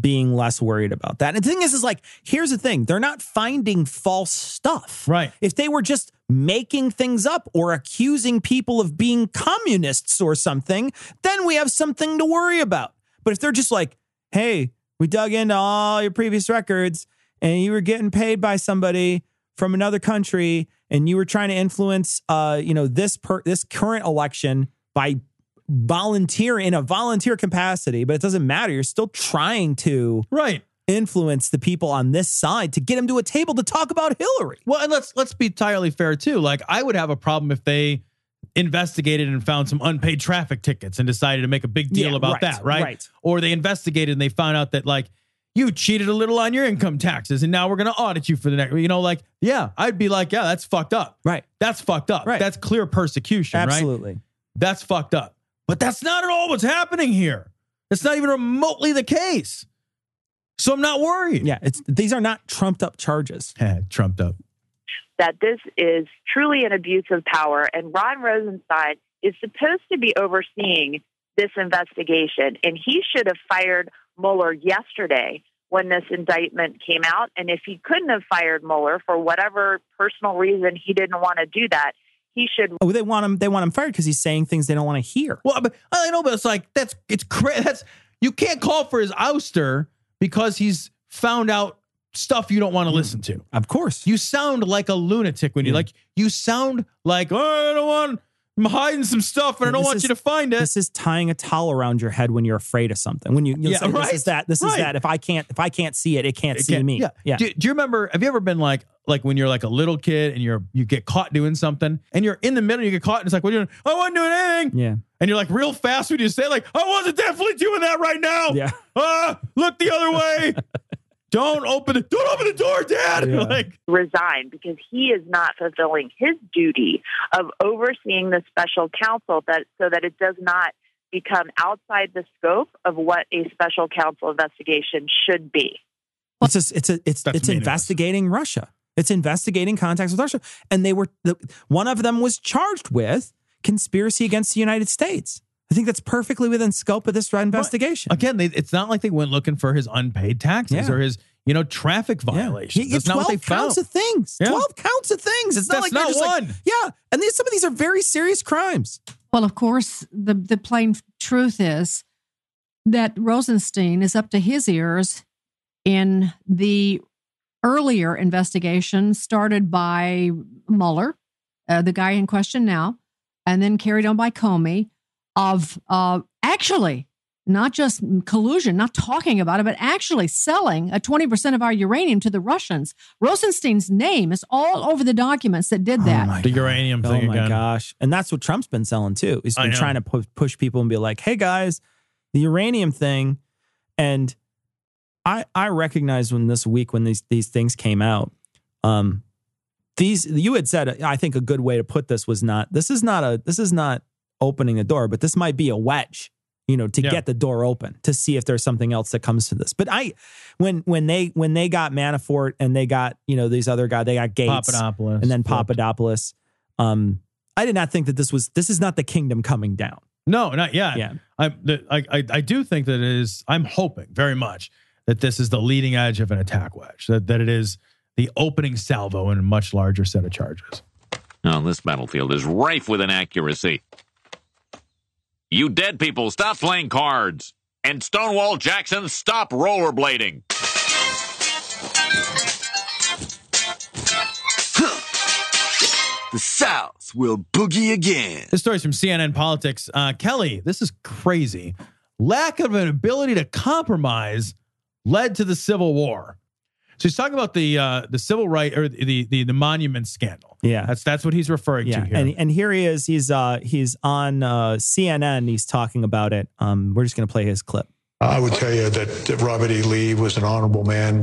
being less worried about that. And the thing is, is like, here's the thing: they're not finding false stuff. Right. If they were just making things up or accusing people of being communists or something, then we have something to worry about. But if they're just like, hey, we dug into all your previous records and you were getting paid by somebody from another country and you were trying to influence, uh, you know, this per this current election by volunteer in a volunteer capacity, but it doesn't matter. You're still trying to right influence the people on this side to get them to a table to talk about Hillary. Well, and let's let's be entirely fair too. Like I would have a problem if they investigated and found some unpaid traffic tickets and decided to make a big deal Yeah, about right, that, right? right. Or they investigated and they found out that like you cheated a little on your income taxes and now we're going to audit you for the next you know like yeah, I'd be like, yeah, that's fucked up. Right. That's fucked up. Right. That's clear persecution, right? Absolutely. That's fucked up. But that's not at all what's happening here. It's not even remotely the case. So I'm not worried. Yeah, it's these are not trumped up charges. <laughs> trumped up. that this is truly an abuse of power, and Rod Rosenstein is supposed to be overseeing this investigation, and he should have fired Mueller yesterday when this indictment came out. And if he couldn't have fired Mueller for whatever personal reason he didn't want to do that, he should Oh, they want him. They want him fired because he's saying things they don't want to hear. Well, but I know, but it's like that's it's crazy. That's you can't call for his ouster because he's found out stuff you don't want to mm. listen to. Of course, you sound like a lunatic when you mm. like. You sound like oh, I don't want. I'm hiding some stuff, and I don't This want is- you to find it. This is tying a towel around your head when you're afraid of something. When you, you Yeah, say, right, this is that. This right. is that. If I can't, if I can't see it, it can't see Again, me. Yeah, yeah. Do, do you remember? Have you ever been like, like when you're like a little kid and you're you get caught doing something and you're in the middle, you get caught, and it's like, what are you doing? I wasn't doing anything. Yeah. And you're like real fast when you say like, I wasn't definitely doing that right now. Yeah. Ah, <laughs> look the other way. <laughs> don't open the don't open the door, Dad. Yeah. <laughs> Like, resign because he is not fulfilling his duty of overseeing the special counsel that so that it does not become outside the scope of what a special counsel investigation should be. It's just, it's a, it's That's it's meaningless. investigating Russia. It's investigating contacts with Russia, and they were the, one of them was charged with conspiracy against the United States. I think that's perfectly within scope of this investigation. again, they, it's not like they went looking for his unpaid taxes Yeah. or his you know traffic violations. Yeah, That's not what they 12 counts of things. Yeah. 12 counts of things. It's not That's like they're not just like- one. yeah. And these, some of these are very serious crimes. Well, of course, the, the plain truth is that Rosenstein is up to his ears in the earlier investigation started by Mueller, uh, the guy in question now, and then carried on by Comey of uh, actually not just collusion, not talking about it, but actually selling a 20% of our uranium to the Russians. Rosenstein's name is all over the documents that did that. the uranium thing. Oh my again. gosh. And that's what Trump's been selling too. He's been trying to pu- push people and be like, hey guys, the uranium thing. And I I recognized when this week when these these things came out, um, these you had said I think a good way to put this was not this is not a this is not opening a door, but this might be a wedge, you know, to Yeah. get the door open to see if there's something else that comes to this. But I when when they when they got Manafort and they got, you know, these other guys, they got Gates Papadopoulos. and then. Papadopoulos. Um, I did not think that this was this is not the kingdom coming down. No, not yet. Yeah. I, I, I, I do think that it is, I'm hoping very much that this is the leading edge of an attack wedge, that, that it is the opening salvo in a much larger set of charges. Now, this battlefield is rife with inaccuracy. You dead people, stop playing cards. And Stonewall Jackson, stop rollerblading. The South will boogie again. This story's from CNN Politics. Uh, Kelly, this is crazy. Lack of an ability to compromise led to the Civil War. So he's talking about the uh, the civil right or the, the the monument scandal. Yeah. That's that's what he's referring Yeah, to here. and and here he is. He's uh he's on uh, CNN. He's talking about it. Um, we're just gonna play his clip. I would tell you that, that Robert E. Lee was an honorable man.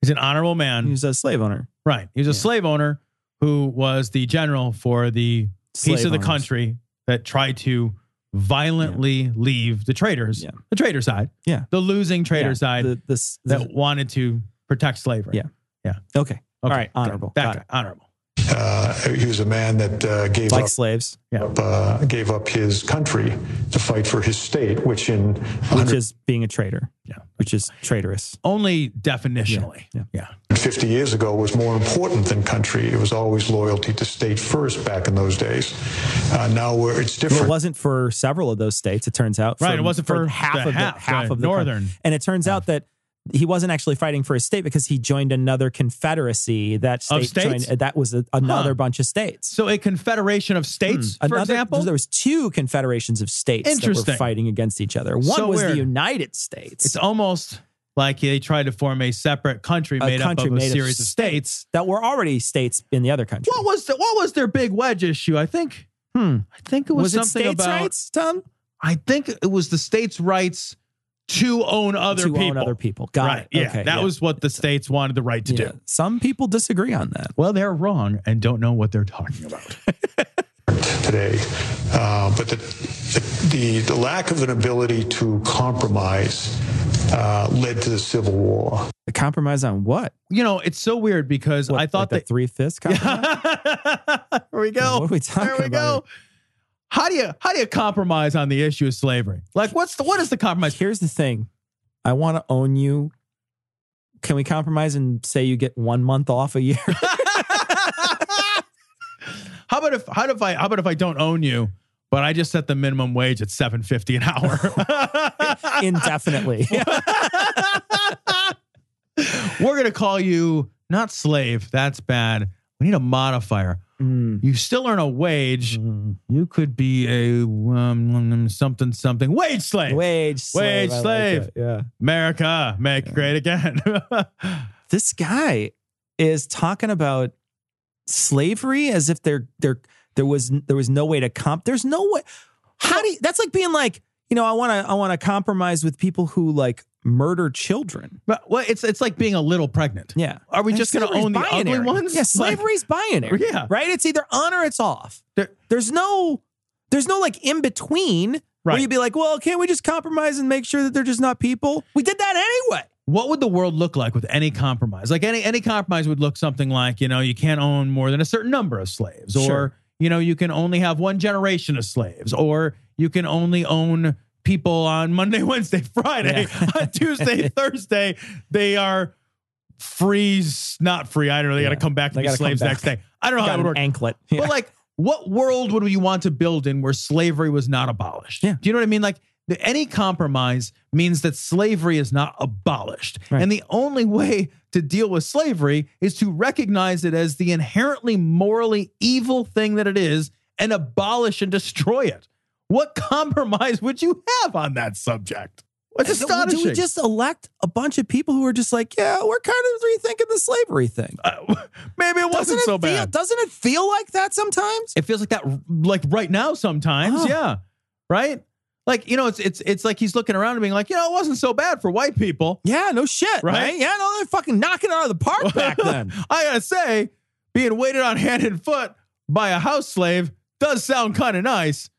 He's an honorable man. He's a slave owner. Right. He was a slave owner who was the general for the Slave piece of the owners. country that tried to violently leave the traitors, the traitor side, Yeah. the losing traitor Yeah, side the- this- that wanted to protect slavery. Yeah. Yeah. Okay. All right. Honorable. That Got it. honorable. Uh, he was a man that uh, gave up Like up slaves. up, uh, gave up his country to fight for his state, which in Which is being a traitor. Yeah. Which is traitorous. Only definitionally. Yeah. Yeah. 50 years ago was more important than country. It was always loyalty to state first back in those days. Uh, now we're, it's Well, different. it wasn't for several of those states. It turns out, Right, it wasn't for half the of half, the half right, of the northern and it turns out that he wasn't actually fighting for his state because he joined another confederacy that state states? joined that was a, another Huh. bunch of states. So a confederation of states, Hmm. for Another- example. there was two confederations of states that were fighting against each other. One So was weird. the United States. It's almost like they tried to form a separate country made up of a series of states. that were already states in the other country. What was the, what was their big wedge issue? I think Hmm. I think it was, Was it something states' about rights, Tom? I think it was the states' rights to own other To own people. other people. Got right. it. Yeah, Okay, that yeah. was what the states wanted the right to Yeah. do. Some people disagree on that. Well, they're wrong and don't know what they're talking about. <laughs> today. Uh, but the, the, the lack of an ability to compromise uh, led to the Civil War. The compromise on what? you know, it's so weird because I thought like the that three fifths <laughs> compromise. There we go. What are we talking there we about go. How do you how do you compromise on the issue of slavery? Like, what's the what is the compromise? Here's the thing. I want to own you. Can we compromise and say you get one month off a year? <laughs> <laughs> How about if how about if I how about if I don't own you, but I just set the minimum wage at seven fifty an hour? <laughs> Indefinitely. We're gonna call you not slave. That's bad. We need a modifier. Mm. You still earn a wage. You could be a um, something something wage slave. Wage slave. Wage I like slave. it, Yeah. America, make great again. <laughs> This guy is talking about slavery as if there there there was there was no way to comp. There's no way. How do you, that's like being like you know I want to I want to compromise with people who like murder children. But well, it's it's like being a little pregnant. Yeah. Are we And just going to own the ugly ones? Yeah, Like- slavery's binary. Yeah. Right? It's either on or it's off. There- there's no there's no like in between where you'd be like, well, can't we just compromise and make sure that they're just not people? We did that anyway. what would the world look like with any compromise? Like any any compromise would look something like, you know, you can't own more than a certain number of slaves or Sure. You know, you can only have one generation of slaves or you can only own people on Monday, <laughs> Wednesday, Friday. <laughs> on Tuesday, <laughs> Thursday, they are free, not free. I don't know. They got to come back to They be slaves next day. I don't know how Got that would work. anklet. Yeah. But like, what world would you want to build in where slavery was not abolished? Yeah. Do you know what I mean? Like, any compromise means that slavery is not abolished. Right. And the only way to deal with slavery is to recognize it as the inherently morally evil thing that it is and abolish and destroy it. What compromise would you have on that subject? It's astonishing. Do we just elect a bunch of people who are just like, yeah, we're kind of rethinking the slavery thing? Uh, <laughs> maybe it wasn't it so feel, bad. Doesn't it feel like that sometimes? It feels like that, like right now. Sometimes, Oh. yeah, right. Like you know, it's it's it's like he's looking around and being like, you know, it wasn't so bad for white people. Yeah, no shit, Right? right? Yeah, no, they're fucking knocking it out of the park <laughs> back then. I gotta say, being waited on hand and foot by a house slave does sound kind of nice.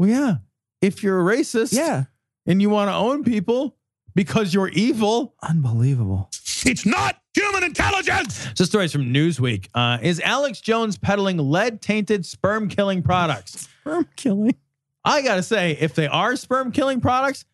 Well, yeah, if you're a racist, yeah, and you want to own people because you're evil, unbelievable. It's not human intelligence. So, stories from Newsweek: uh, Is Alex Jones peddling lead-tainted sperm-killing products? Sperm killing. I gotta say, if they are sperm killing products,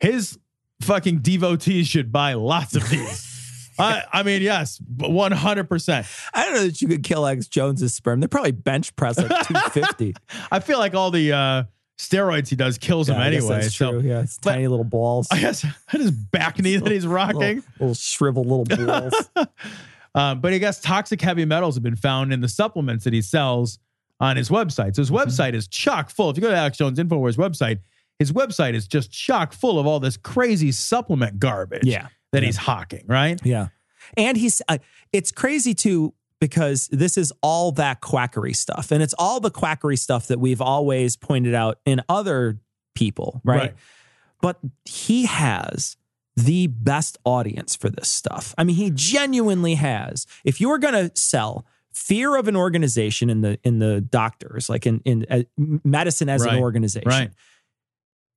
his fucking devotees should buy lots of these. <laughs> I, I mean, yes, one hundred percent. I don't know that you could kill Alex Jones's sperm. They probably bench press like <laughs> 250. I feel like all the uh, steroids he does kills him Yeah, guess anyway. that's so true. Yeah, it's tiny little balls. I guess <laughs> his back knee that he's rocking. Little, little shriveled little balls. Uh, but I guess toxic heavy metals have been found in the supplements that he sells on his website. So his Mm-hmm. website is chock full. If you go to Alex Jones Infowars website, his website is just chock full of all this crazy supplement garbage Yeah. that he's hawking, right? Yeah. And he's, uh, it's crazy too, because this is all that quackery stuff. And it's all the quackery stuff that we've always pointed out in other people, right? Right. But he has the best audience for this stuff. I mean, he genuinely has. If you were going to sell fear of an organization in the in the doctors, like in in uh, medicine as Right. an organization, Right.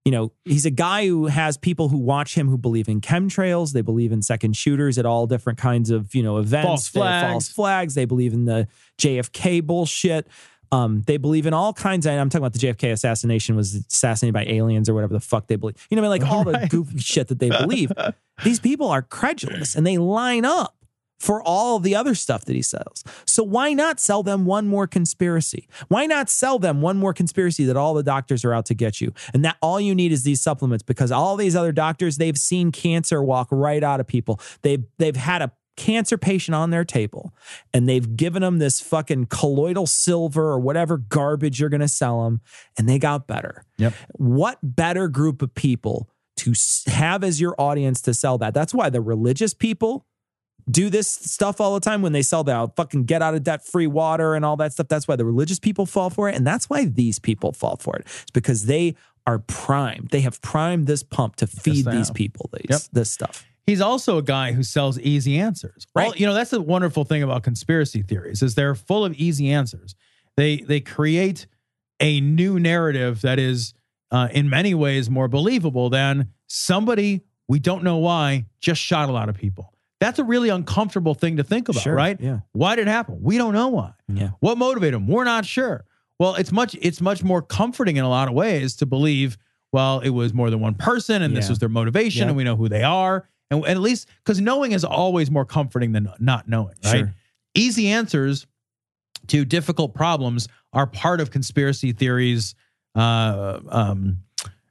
you know, he's a guy who has people who watch him who believe in chemtrails. They believe in second shooters at all different kinds of, you know, events. False flags. false flags. They believe in the JFK bullshit. Um, they believe in all kinds of, I'm talking about the JFK assassination was assassinated by aliens or whatever the fuck they believe. You know, what I mean? like all the <laughs> goofy shit that they believe. These people are credulous and they line up for all the other stuff that he sells. So why not sell them one more conspiracy? Why not sell them one more conspiracy that all the doctors are out to get you? And that all you need is these supplements because all these other doctors, they've seen cancer walk right out of people. They've they've had a cancer patient on their table and they've given them this fucking colloidal silver or whatever garbage you're going to sell them and they got better. Yep. What better group of people to have as your audience to sell that? That's why the religious people do this stuff all the time when they sell the fucking get out of debt free water and all that stuff. That's why the religious people fall for it. And that's why these people fall for it. It's because they are primed. They have primed this pump to feed these people these, Yep. this stuff. He's also a guy who sells easy answers. All- Right. you know, that's the wonderful thing about conspiracy theories is they're full of easy answers. They they create a new narrative that is uh, in many ways more believable than somebody we don't know why just shot a lot of people. That's a really uncomfortable thing to think about, Sure, right? yeah. Why did it happen? We don't know why. Yeah. What motivated him? We're not sure. Well, it's much it's much more comforting in a lot of ways to believe, well, it was more than one person and this was their motivation Yeah. and we know who they are. And, and at least because knowing is always more comforting than not knowing, right? Sure. Easy answers to difficult problems are part of conspiracy theories uh, um,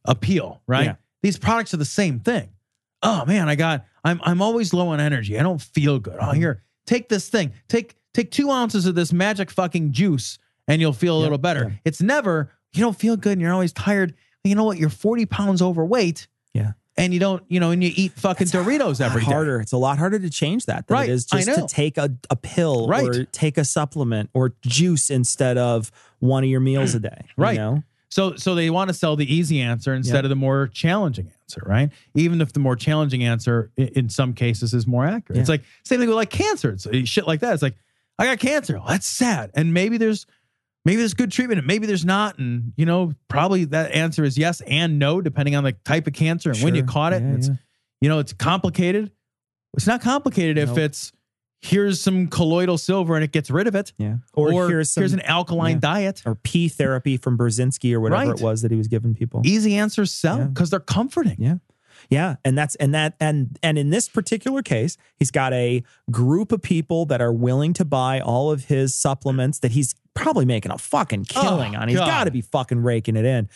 appeal, right? Yeah. These products are the same thing. Oh man, I got I'm I'm always low on energy. I don't feel good. Mm-hmm. Oh, here, take this thing. Take take two ounces of this magic fucking juice, and you'll feel a little better. It's never you don't feel good and you're always tired. You know what? You're 40 pounds overweight. Yeah. And you don't, you know, and you eat fucking Doritos every day. harder. It's a lot harder to change that than Right, it is just to take a, a pill Right. or take a supplement or juice instead of one of your meals a day. you Right. know? So so they want to sell the easy answer instead Yeah. of the more challenging answer, right? Even if the more challenging answer in some cases is more accurate. It's like same thing with like cancer. It's uh, shit like that. It's like I got cancer. Well, that's sad. And maybe there's maybe there's good treatment and maybe there's not and you know probably that answer is yes and no depending on the type of cancer and when you caught it. Yeah, it's yeah. you know it's complicated. It's not complicated if it's here's some colloidal silver and it gets rid of it. Yeah. Or, here's some, here's an alkaline yeah. diet. or pee therapy from Burzynski or whatever Right. it was that he was giving people. Easy answers sell Yeah. because they're comforting. Yeah. Yeah, and that's and that and and in this particular case, he's got a group of people that are willing to buy all of his supplements that he's probably making a fucking oh, killing Oh, on. He's God. got to be fucking raking it in.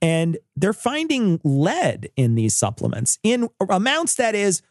And they're finding lead in these supplements in amounts that is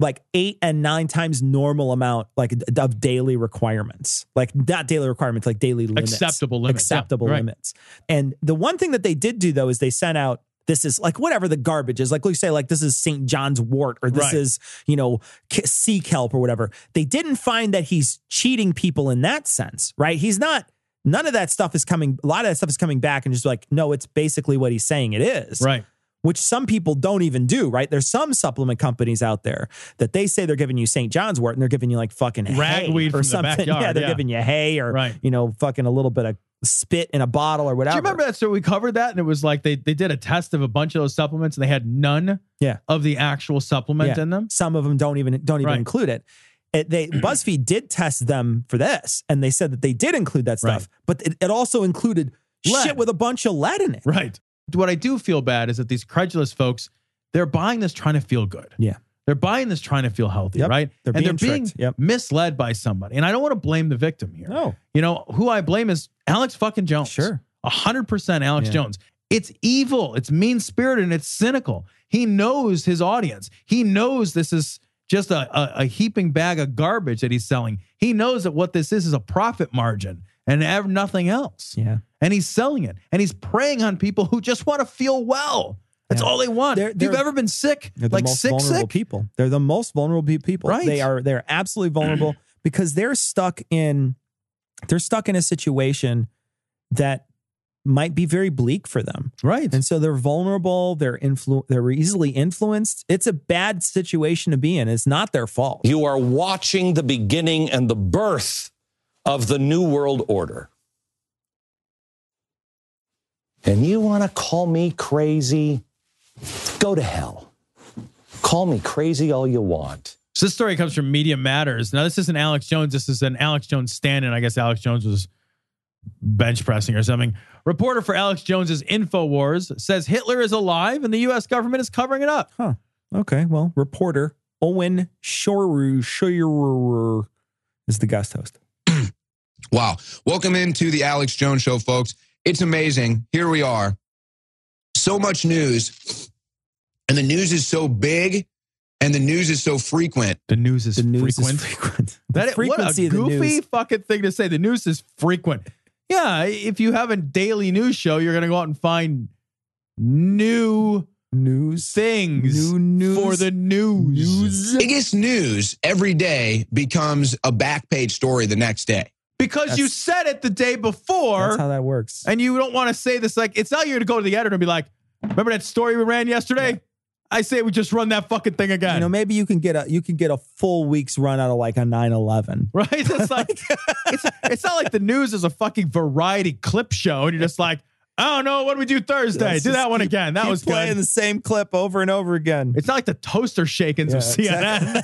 like eight and nine times normal amount like of daily requirements like not daily requirements like daily limits Acceptable limits. Yeah, acceptable right. limits and the one thing that they did do though is they sent out this is like whatever the garbage is like we say like this is st john's wort or this Right. is you know sea kelp or whatever they didn't find that he's cheating people in that sense right he's not none of that stuff is coming a lot of that stuff is coming back and just like no it's basically what he's saying it is Right. Which some people don't even do, right? There's some supplement companies out there that they say they're giving you St. John's wort and they're giving you like fucking hay Ragweed or the something. <laughs> backyard, yeah, they're yeah. giving you hay or Right. you know, fucking a little bit of spit in a bottle or whatever. Do you remember that So We covered that, and it was like they they did a test of a bunch of those supplements, and they had none Yeah. of the actual supplement Yeah. in them. Some of them don't even don't even Right. include it. It, they <clears throat> BuzzFeed did test them for this, and they said that they did include that stuff, Right. but it, it also included Lead. shit with a bunch of lead in it. Right. What I do feel bad is that these credulous folks, they're buying this trying to feel good. Yeah. They're buying this trying to feel healthy, Yep. right? They're and being they're being. Yep. misled by somebody. And I don't want to blame the victim here. No. You know, who I blame is Alex fucking Jones. Sure. A hundred percent Alex Yeah. Jones. It's evil, it's mean spirited, and it's cynical. He knows his audience. He knows this is just a, a, a heaping bag of garbage that he's selling. He knows that what this is is a profit margin and nothing else. Yeah. And he's selling it. And he's preying on people who just want to feel well. That's Yeah. all they want. They're- if you've ever been sick, They're the like most sick, vulnerable sick, people. They're the most vulnerable people. Right. They are. They're absolutely vulnerable <clears throat> because they're stuck in. They're stuck in a situation that might be very bleak for them. right? And so they're vulnerable. They're influ- They're easily influenced. It's a bad situation to be in. It's not their fault. You are watching the beginning and the birth of the New World Order. And you want to call me crazy? Go to hell. Call me crazy all you want. So this story comes from Media Matters. Now, this isn't Alex Jones. This is an Alex Jones stand-in. I guess Alex Jones was bench pressing or something. Reporter for Alex Jones's InfoWars says Hitler is alive and the U.S. government is covering it up. Huh. Okay. Well, reporter Owen Shoru Shroyer is the guest host. <clears throat> Wow. Welcome into the Alex Jones Show, folks. It's amazing. Here we are. So much news, and the news is so big, and the news is so frequent. The news is The news frequent. is frequent. <laughs> That The what a frequency of the goofy news. fucking thing to say. The news is frequent. Yeah, if you have a daily news show, you're gonna go out and find new news things New news. for the news. Biggest news every day becomes a back page story the next day. Because you said it the day before, That's how that works. and you don't want to say this. Like, it's not you're gonna go to the editor and be like, "Remember that story we ran yesterday?" I say we just run that fucking thing again. You know, maybe you can get a you can get a full week's run out of like a 9-11. <laughs> right? It's like <laughs> it's it's not like the news is a fucking variety clip show, and you're just like, I don't know, what do we do Thursday? Let's do that one keep- again. That was playing good. the same clip over and over again. It's not like the toaster shakings of Yeah, CNN.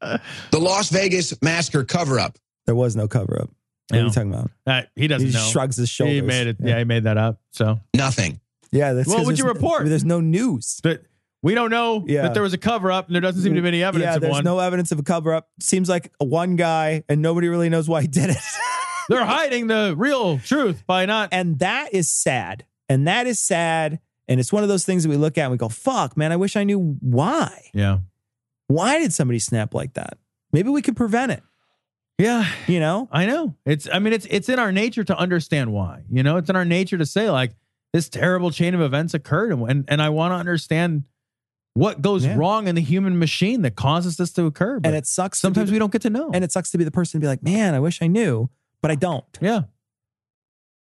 <laughs> The Las Vegas massacre cover up. There was no cover up. What are you talking about? Uh, he doesn't He know. shrugs his shoulders. He made it. Yeah. he made that up. So, Nothing. Yeah, that's What 'cause would you there's- report? There's no news. but we don't know Yeah. that there was a cover up, and there doesn't seem to be any evidence yeah, of there's one. no evidence of a cover up. Seems like one guy, and nobody really knows why he did it. <laughs> They're hiding the real truth by not. and that is sad. And that is sad. And it's one of those things that we look at and we go, "Fuck, man! I wish I knew why. Yeah. Why did somebody snap like that? Maybe we could prevent it. Yeah. You know? I know. It's I mean it's it's in our nature to understand why. You know, it's in our nature to say like this terrible chain of events occurred and and, and I want to understand what goes Yeah. wrong in the human machine that causes this to occur. But and it sucks. sometimes the- we don't get to know. and it sucks to be the person to be like, "Man, I wish I knew," but I don't. yeah.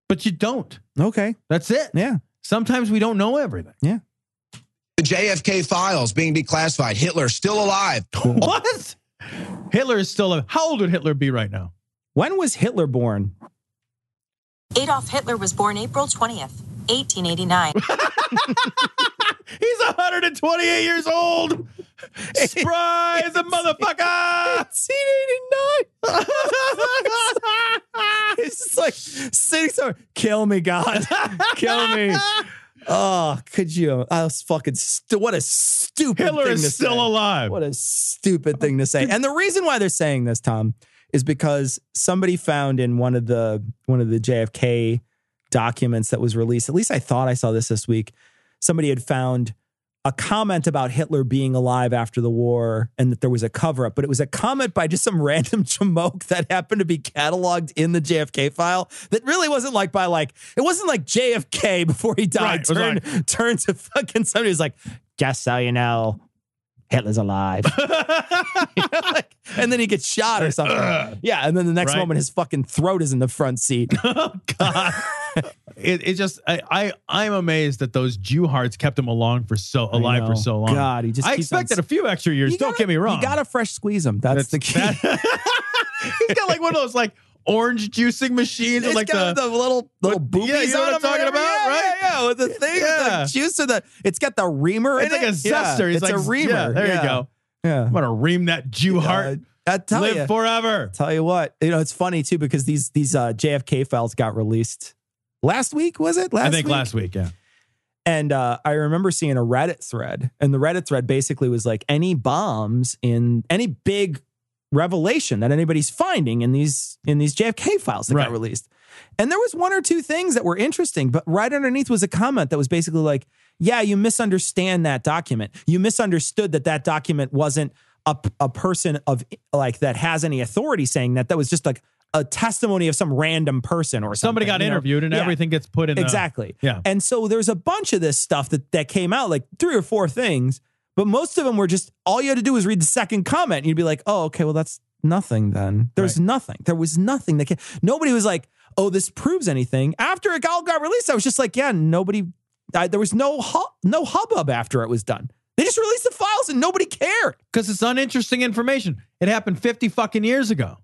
But you don't. Okay. That's it. Yeah. Sometimes we don't know everything. Yeah. The JFK files being declassified. Hitler still alive. <laughs> what? Hitler is still a how old would Hitler be right now? When was Hitler born? Adolf Hitler was born April 20th, 1889. <laughs> <laughs> He's 128 years old. Spry as a motherfucker. 1889. <laughs> it's just like sitting somewhere. Kill me, God. Kill me. Oh, could you? I was fucking. Stu- what a stupid. Hitler thing is to still say. alive. What a stupid thing to say. And the reason why they're saying this, Tom, is because somebody found in one of the one of the JFK documents that was released. At least I thought I saw this this week. Somebody had found a comment about Hitler being alive after the war and that there was a cover up, but it was a comment by just some <laughs> random jamoke that happened to be cataloged in the JFK file that really wasn't like by like, it wasn't like JFK before he died. Right, turned, turned to fucking somebody who's like, just so you know, Hitler's alive. You know, like- and then he gets shot or something. yeah. And then the next Right. moment, his fucking throat is in the front seat. <laughs> Oh God. <laughs> it, it just I, I I'm amazed that those Jew hearts kept him along for so alive for so long. God, he just I keeps on expected s- a few extra years. You Don't gotta- get me wrong. You got to fresh squeeze him. That's, the key. <laughs> He's got like one of those like orange juicing machines It's like got the, the, little little with- boobies yeah, you know on what I'm talking about, yeah, right? Yeah, yeah, with the thing, with the juice of the. It's got the reamer. It's like a it. Yeah, zester. He's it's like a reamer. Yeah, there Yeah. you go. Yeah. I'm gonna ream that Jew heart. I tell Live you, forever. tell you what. You know, it's funny too because these these uh, JFK files got released last week. Was it last? I think week? last week, yeah. And uh, I remember seeing a Reddit thread, and the Reddit thread basically was like any bombs in any big revelation that anybody's finding in these in these JFK files that Right. got released. And there was one or two things that were interesting, but right underneath was a comment that was basically like, "Yeah, you misunderstand that document. You misunderstood that that document wasn't a, a person of like that has any authority saying that. That was just like a testimony of some random person or Somebody got you know? interviewed and Yeah. everything gets put in the- exactly. Yeah. And so there's a bunch of this stuff that that came out, like three or four things, but most of them were just all you had to do was read the second comment, and you'd be like, "Oh, okay, well that's nothing." Then there's nothing. There was nothing that came. Nobody was like, "Oh, this proves anything." After it all got released, I was just like, "Yeah, nobody." I, there was no hu- no hubbub after it was done. They just released the files and nobody cared. Because it's uninteresting information. It happened 50 fucking years ago.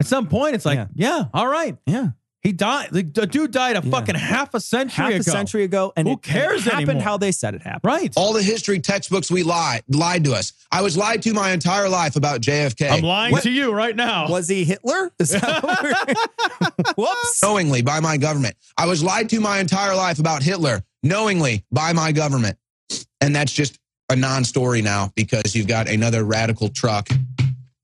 At some point, it's like, yeah, all right. Yeah. He died. The, the dude died a fucking half a century Half ago. a century ago, and Who it, and it cares happened anymore? how they said it happened. Right. All the history textbooks we lied lied to us. I was lied to my entire life about JFK. I'm lying What- to you right now. Was he Hitler? Is that <laughs> Whoops. knowingly by my government. I was lied to my entire life about Hitler knowingly by my government. And that's just a non-story now because you've got another radical truck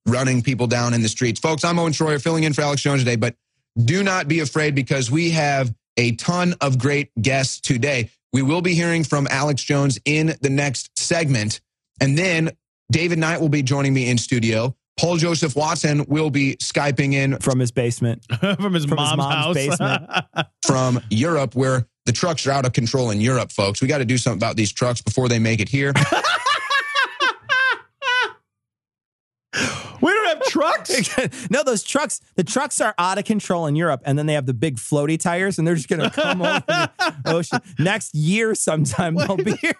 running people down in the streets. Folks, I'm Owen Shroyer filling in for Alex Jones today, but do not be afraid because we have a ton of great guests today. We will be hearing from Alex Jones in the next segment. And then David Knight will be joining me in studio. Paul Joseph Watson will be Skyping in from his basement, <laughs> from his From his mom's, mom's house. basement. <laughs> from Europe, where the trucks are out of control in Europe, folks. We got to do something about these trucks before they make it here. <laughs> we don't have trucks. <laughs> no, those trucks, the trucks are out of control in Europe, and then they have the big floaty tires, and they're just gonna come over the <laughs> ocean next year sometime. They'll be here.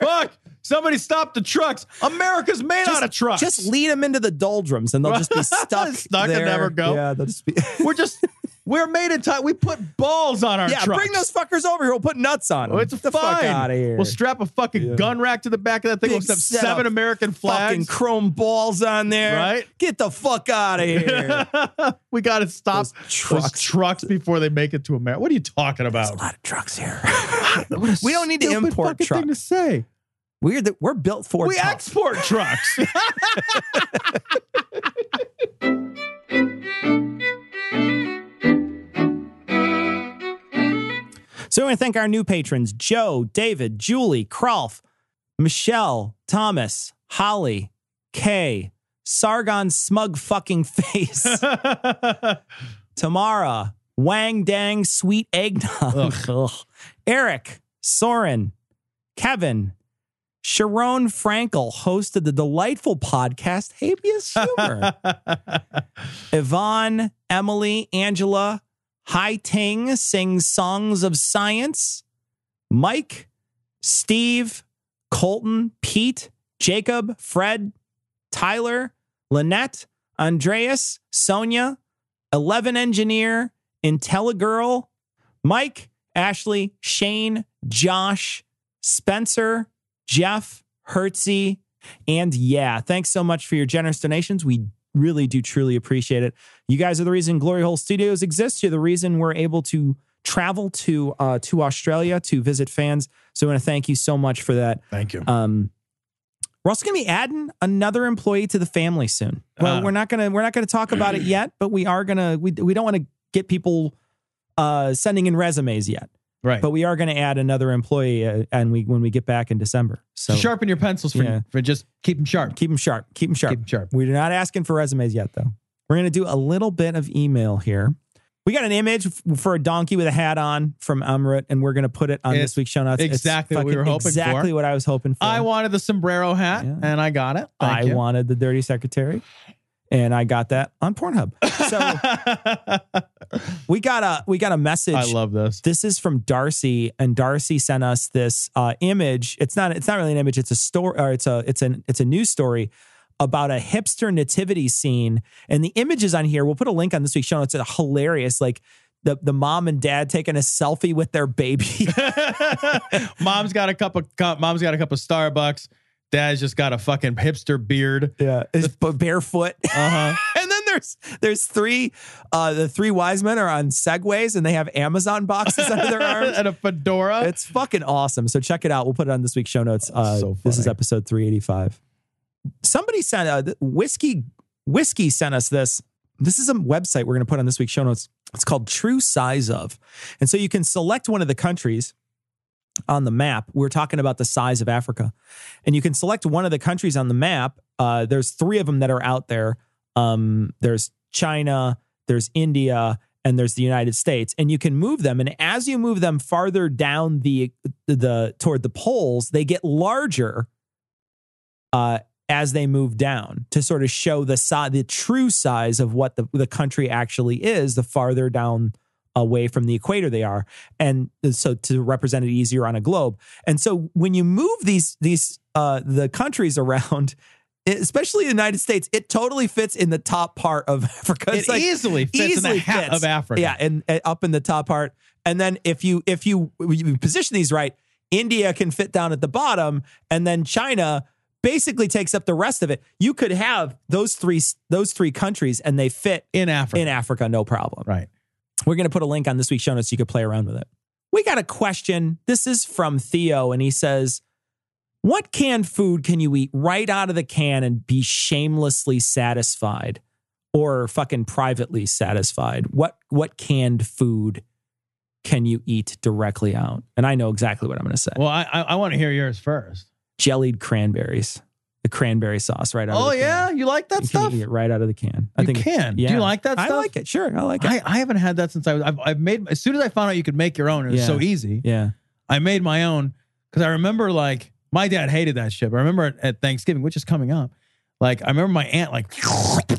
Fuck! Somebody stop the trucks. America's made Just- out of trucks. Just lead them into the doldrums, and they'll just be <laughs> stuck. Stuck and never go. Yeah, they'll just be. We're just we're made in time. We put balls on our yeah, trucks. bring those fuckers over here. We'll put nuts on them. Oh, it's Get the fuck out of here. We'll strap a fucking gun rack to the back of that thing. Big we'll have seven of American fucking chrome balls on there. Right? Get the fuck out of <laughs> here. we got to stop Those trucks. those trucks before they make it to America. What are you talking about? a lot of trucks here. <laughs> We don't need to import fucking trucks. thing to say. We're the, we're built for we tough. export trucks. <laughs> So I want to thank our new patrons Joe, David, Julie, Kralf, Michelle, Thomas, Holly, Kay, Sargon Smug Fucking <laughs> Face, <laughs> Tamara, Wang Dang Sweet Eggnog, Ugh. <laughs> Eric, Soren, Kevin, Sharon Frankel, hosted the delightful podcast Habeas Humor. Yvonne, Emily, Angela, Hai Ting sings songs of science. Mike, Steve, Colton, Pete, Jacob, Fred, Tyler, Lynette, Andreas, Sonia, Eleven Engineer, IntelliGirl, Mike, Ashley, Shane, Josh, Spencer, Jeff, Hertzie, and yeah, thanks so much for your generous donations. We really do truly appreciate it. You guys are the reason Glory Hole Studios exists. You're the reason we're able to travel to uh, to Australia to visit fans. So I want to thank you so much for that. Thank you. Um, we're also going to be adding another employee to the family soon. Well, Uh. we're not going to we're not going to talk about it yet, but we are going to we we don't want to get people uh, sending in resumes yet. Right. But we are going to add another employee, uh, and we when we get back in December. So Sharpen your pencils for, Yeah. for just keep them sharp. keep them sharp. Keep them sharp. Keep 'em sharp. We're not asking for resumes yet, though. We're going to do a little bit of email here. We got an image for a donkey with a hat on from Umrit, and we're going to put it on It's this week's show notes. Exactly what we were hoping for. Exactly what I was hoping for. I wanted the sombrero hat and I got it. Thank I you. wanted the dirty secretary, and I got that on Pornhub. So <laughs> we got a we got a message. I love this. This is from Darcy, and Darcy sent us this uh, image. It's not it's not really an image. It's a story, or it's a it's an it's a news story about a hipster nativity scene. And the images on here, we'll put a link on this week's show notes. It's hilarious. Like the the mom and dad taking a selfie with their baby. <laughs> mom's got a cup of cup. Mom's got a cup of Starbucks. Dad's just got a fucking hipster beard. Yeah, it's b- barefoot. Uh huh. <laughs> and then there's there's three uh the three wise men are on segways and they have Amazon boxes under their <laughs> arms. and a fedora. It's fucking awesome. So check it out. We'll put it on this week's show notes. Uh, So this is episode 385. Somebody sent uh, whiskey whiskey sent us this. This is a website we're going to put on this week's show notes. It's called True Size of, and so you can select one of the countries on the map. We're talking about the size of Africa, and you can select one of the countries on the map. Uh, there's three of them that are out there. Um, there's China, there's India, and there's the United States, and you can move them. And as you move them farther down the the toward the poles, they get larger uh, as they move down to sort of show the size, the true size of what the, the country actually is. The farther down away from the equator they are, and so to represent it easier on a globe. And so when you move these these uh, the countries <laughs> around. Especially the United States, it totally fits in the top part of <laughs> Africa. It easily fits in the hat of Africa. Yeah, and, and up in the top part. And then if you if you, you position these right, India can fit down at the bottom, and then China basically takes up the rest of it. You could have those three those three countries, and they fit in Africa. In Africa, no problem. Right. We're going to put a link on this week's show notes so you could play around with it. We got a question. This is from Theo, and he says, What canned food can you eat right out of the can and be shamelessly satisfied or fucking privately satisfied? What what canned food can you eat directly out? And I know exactly what I'm going to say. Well, I I, I want to hear yours first. Jellied cranberries. The cranberry sauce right out of Oh the can. yeah, you like that You stuff? eat it right out of the can. I You think can. Do you like that I like it. Sure. I like it. I, I haven't had that since I was. I've, I've made as soon as I found out you could make your own. It was Yeah. so easy. yeah. I made my own because I remember like my dad hated that shit. But I remember at, Thanksgiving, which is coming up. Like I remember my aunt like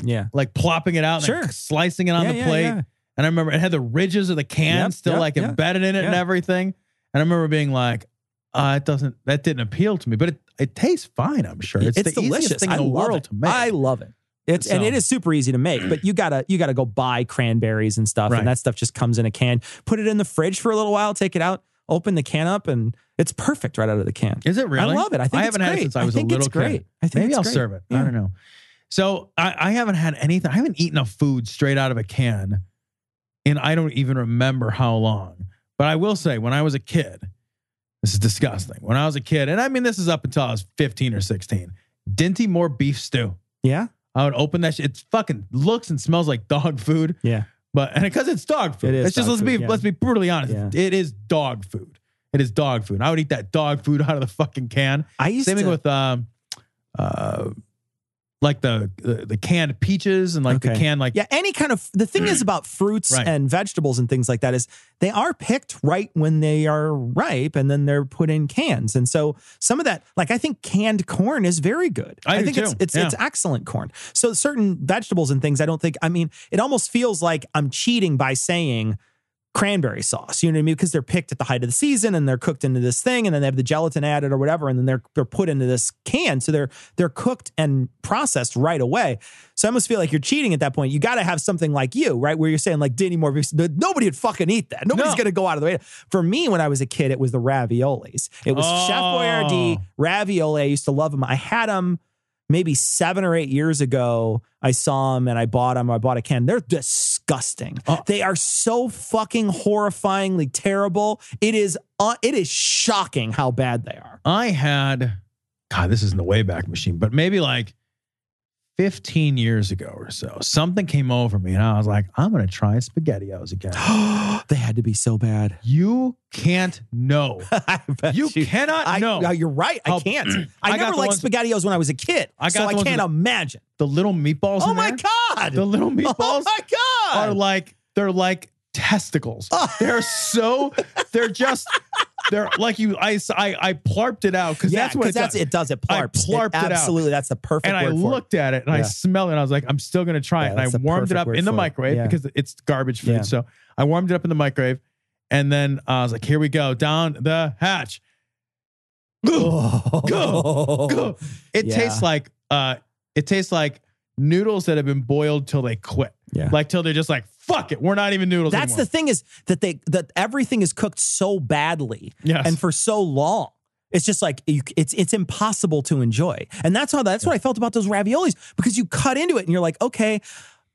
Yeah. like plopping it out, and Sure. slicing it on Yeah, the yeah, plate. yeah. And I remember it had the ridges of the can Yep, still yep, like yeah. embedded in it and everything. And I remember being like, uh, it doesn't that didn't appeal to me, but it, it tastes fine, I'm sure. It's, It's, the delicious. easiest thing I in the world it. to make. I love it. It's and it is super easy to make, but you gotta you gotta go buy cranberries and stuff, Right. and that stuff just comes in a can. Put it in the fridge for a little while, take it out, open the can up, and it's perfect right out of the can. Is it really? I love it. I think I haven't had great. it since I was think a little it's great. kid. I think Maybe I'll great. serve it. Yeah. I don't know. So I, I haven't had anything. I haven't eaten a food straight out of a can, and I don't even remember how long. But I will say, when I was a kid, this is disgusting. When I was a kid, and I mean this is up until I was 15 or 16, Dinty Moore beef stew. Yeah. I would open that shit. It fucking looks and smells like dog food. Yeah. But and because it's dog food, It is it's just let's food, be yeah. let's be brutally honest. Yeah. It is dog food. It is dog food. I would eat that dog food <laughs> out of the fucking can. I used Same thing with um, uh, like the, the the canned peaches and like the Okay. can like yeah, any kind of the thing is <clears throat> about fruits Right. and vegetables and things like that is they are picked right when they are ripe and then they're put in cans. And so some of that, like I think canned corn is very good. I do think it's too. it's Yeah. it's excellent corn. So certain vegetables and things, I don't think. I mean, it almost feels like I'm cheating by saying cranberry sauce. You know what I mean? Because they're picked at the height of the season and they're cooked into this thing, and then they have the gelatin added or whatever, and then they're they're put into this can. So they're they're cooked and processed right away. So I almost feel like you're cheating at that point. You got to have something like you, right? Where you're saying like Danny Moore, nobody would fucking eat that. Nobody's No. gonna go out of the way. For me, when I was a kid, it was the raviolis. It was Chef Oh. Boyardee ravioli. I used to love them. I had them maybe seven or eight years ago. I saw them and I bought them. I bought a can. They're disgusting. Oh. They are so fucking horrifyingly terrible. It is. Uh, it is shocking how bad they are. I had. God, this isn't the Wayback Machine, but maybe like 15 years ago or so, something came over me and I was like, I'm gonna try SpaghettiOs again. <gasps> they had to be so bad. You can't know. <laughs> Bet You cannot I, know. no, you're right. I can't. <clears throat> I I, never liked ones- SpaghettiOs when I was a kid. I got so I can't with- imagine. The little meatballs. Oh my there, god! The little meatballs. <laughs> Oh my god! Are like they're like testicles. They're so they're just they're like you. I I, I plarped it out because yeah, that's what it that's does. it. Does it I plarps? plarped it out. absolutely. That's the perfect. and I looked at it and I smelled it. And I was like, I'm still gonna try Yeah, it. And I warmed it up in the for it. microwave because it's garbage food. Yeah. So I warmed it up in the microwave, and then I was like, here we go down the hatch. Go, go, go. <laughs> It Yeah. tastes like uh, it tastes like noodles that have been boiled till they quit. Yeah. like till they're just like, fuck it, we're not even noodles. That's the thing is that they that everything is cooked so badly Yes. and for so long. It's just like you, it's it's impossible to enjoy, and that's how that's what I felt about those raviolis because you cut into it and you're like, okay.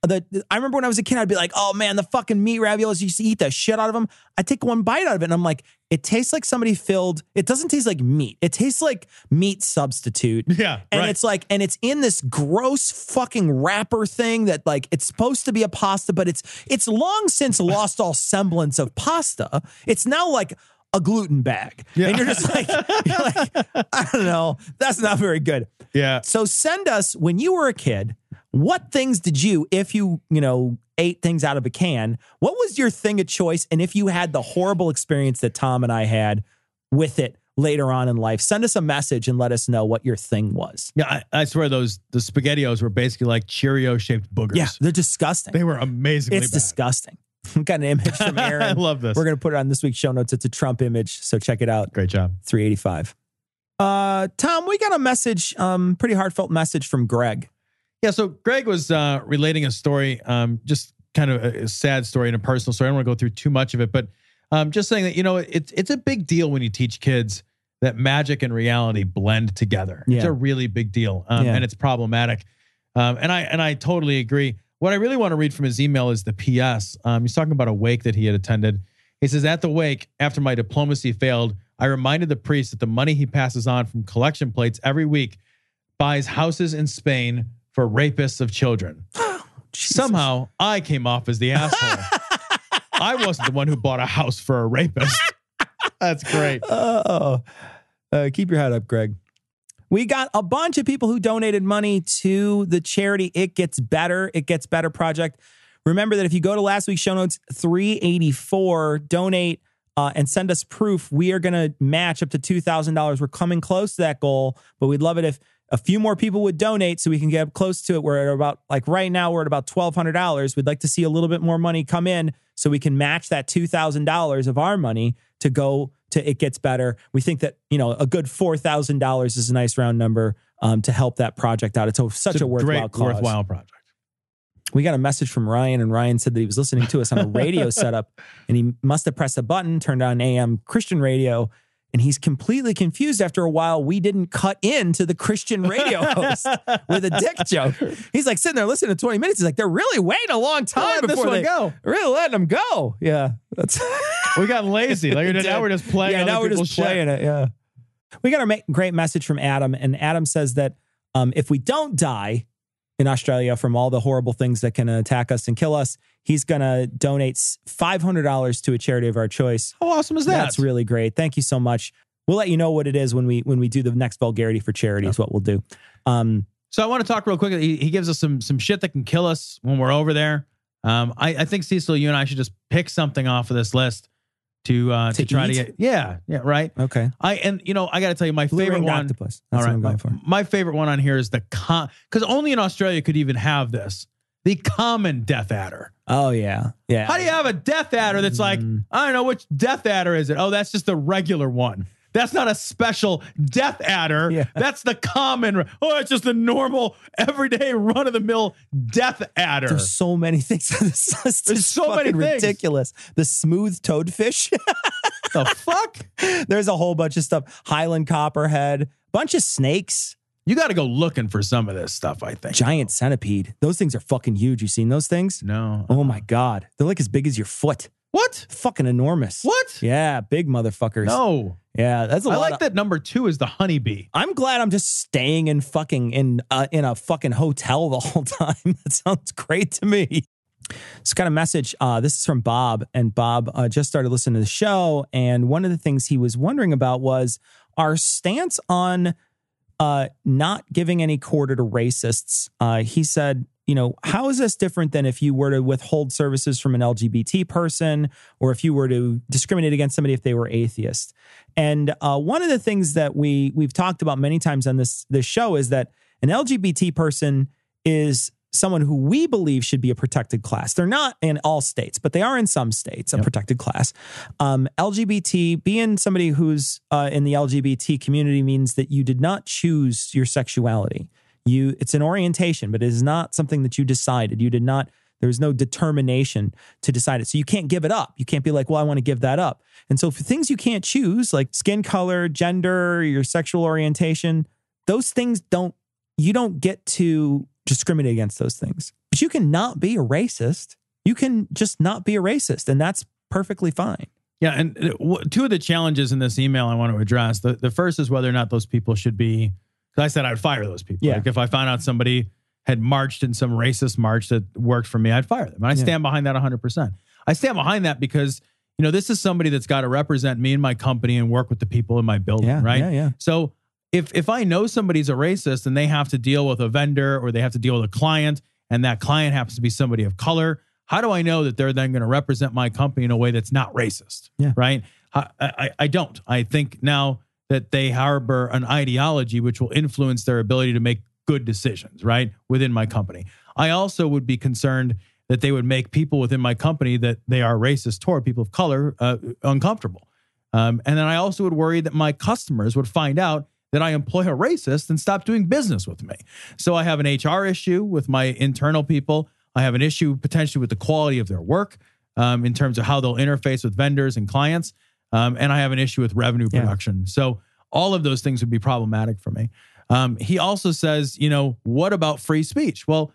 The, I remember when I was a kid, I'd be like, "Oh man, the fucking meat raviolis! You used to eat the shit out of them." I take one bite out of it, and I'm like, "It tastes like somebody filled. It doesn't taste like meat. It tastes like meat substitute." Yeah, and right. it's like, and it's in this gross fucking wrapper thing that like it's supposed to be a pasta, but it's it's long since <laughs> lost all semblance of pasta. It's now like a gluten bag, and you're just <laughs> like, you're like, I don't know, that's not very good. Yeah. So send us when you were a kid. What things did you, if you, you know, ate things out of a can, what was your thing of choice? And if you had the horrible experience that Tom and I had with it later on in life, send us a message and let us know what your thing was. Yeah, I, I swear those the spaghettios were basically like Cheerio shaped boogers. Yeah, they're disgusting. they were amazingly it's bad. disgusting. <laughs> Got an image from <laughs> Aaron. I love this. We're going to put it on this week's show notes. It's a Trump image. So check it out. Great job. 385. Uh, Tom, we got a message, um, pretty heartfelt message from Greg. Yeah, so Greg was uh, relating a story, um, just kind of a, sad story and a personal story. I don't want to go through too much of it, but um, just saying that you know it's it's a big deal when you teach kids that magic and reality blend together. It's a really big deal, um, Yeah. and it's problematic. Um, and I and I totally agree. What I really want to read from his email is the PS. Um, he's talking about a wake that he had attended. He says, "At the wake, after my diplomacy failed, I reminded the priest that the money he passes on from collection plates every week buys houses in Spain for rapists of children. <gasps> Somehow I came off as the asshole. <laughs> I wasn't the one who bought a house for a rapist. <laughs> That's great. Oh, uh, keep your head up, Greg. We got a bunch of people who donated money to the charity It Gets Better, It Gets Better project. Remember that if you go to last week's show notes, 384, donate uh, and send us proof. We are going to match up to $2,000. We're coming close to that goal, but we'd love it if a few more people would donate so we can get up close to it. We're at about, like right now, we're at about $1,200. We'd like to see a little bit more money come in so we can match that $2,000 of our money to go to It Gets Better. We think that, you know, a good $4,000 is a nice round number um, to help that project out. It's a, such It's a, worthwhile great, cause. worthwhile project. We got a message from Ryan, and Ryan said that he was listening to us on a radio <laughs> setup, and he must have pressed a button, turned on AM Christian radio, and he's completely confused. After a while, we didn't cut into the Christian radio <laughs> host with a dick joke. He's like sitting there listening to 20 minutes. He's like, they're really waiting a long time before they go. Really letting them go. Yeah, that's We got lazy. Like <laughs> now we're just playing. Yeah, now we're just shit. playing it. Yeah. We got a great message from Adam, and Adam says that um, if we don't die in Australia from all the horrible things that can attack us and kill us, he's going to donate five hundred dollars to a charity of our choice. How awesome is that? That's really great. Thank you so much. We'll let you know what it is when we when we do the next vulgarity for charity. Is what we'll do. Um, So I want to talk real quick. He, he gives us some some shit that can kill us when we're over there. Um, I, I think Cecil, you and I should just pick something off of this list to uh, to, To try to get. Yeah, yeah, right. okay. I and you know I got to tell you my Blue favorite one. octopus. That's right, what I'm my, my favorite one on here is the con because only in Australia could even have this. The common death adder. Oh yeah, yeah. How do you have a death adder that's like mm. I don't know which death adder is it? Oh, that's just the regular one. That's not a special death adder. Yeah. That's the common. Oh, it's just the normal, everyday, run of the mill death adder. There's so many things this. There's so many things. ridiculous. The smooth toadfish. <laughs> the fuck? There's a whole bunch of stuff. Highland copperhead, bunch of snakes. You got to go looking for some of this stuff. I think. Giant centipede. Those things are fucking huge. You seen those things? No. Oh my god, they're like as big as your foot. What? Fucking enormous. What? Yeah, big motherfuckers. No. Yeah, that's a I lot. like of- that number two is the honeybee. I'm glad I'm just staying in fucking in uh, in a fucking hotel the whole <laughs> time. that sounds great to me. It's got a message. Uh, this is from Bob, and Bob uh, just started listening to the show. And one of the things he was wondering about was our stance on uh, not giving any quarter to racists. Uh, he said, you know, how is this different than if you were to withhold services from an LGBT person or if you were to discriminate against somebody if they were atheist? And uh, one of the things that we we've talked about many times on this this show is that an LGBT person is someone who we believe should be a protected class. They're not in all states, but they are in some states a protected class. Um, LGBT, being somebody who's uh, in the LGBT community means that you did not choose your sexuality. You, it's an orientation, but it is not something that you decided. You did not. There's no determination to decide it. So you can't give it up. You can't be like, well, I want to give that up. And so for things you can't choose, like skin color, gender, your sexual orientation, those things don't, you don't get to discriminate against those things. But you can not be a racist. You can just not be a racist. And that's perfectly fine. Yeah, and uh, two of the challenges in this email I want to address. The, the first is whether or not those people should be. Because I said I'd fire those people. Yeah. Like if I found out somebody had marched in some racist march that worked for me, I'd fire them. And I Yeah. stand behind that 100%. I stand behind that because, you know, this is somebody that's got to represent me and my company and work with the people in my building, Yeah, right? yeah, yeah. So if if I know somebody's a racist and they have to deal with a vendor or they have to deal with a client and that client happens to be somebody of color, how do I know that they're then going to represent my company in a way that's not racist? Yeah. Right. I, I, I don't. I think now that they harbor an ideology which will influence their ability to make good decisions, right, within my company. I also would be concerned that they would make people within my company that they are racist toward people of color uh, uncomfortable. Um, and then I also would worry that my customers would find out that I employ a racist and stop doing business with me. So I have an HR issue with my internal people. I have an issue potentially with the quality of their work um, in terms of how they'll interface with vendors and clients. Um, and I have an issue with revenue Yeah. production. So all of those things would be problematic for me. Um, he also says, you know, what about free speech? Well,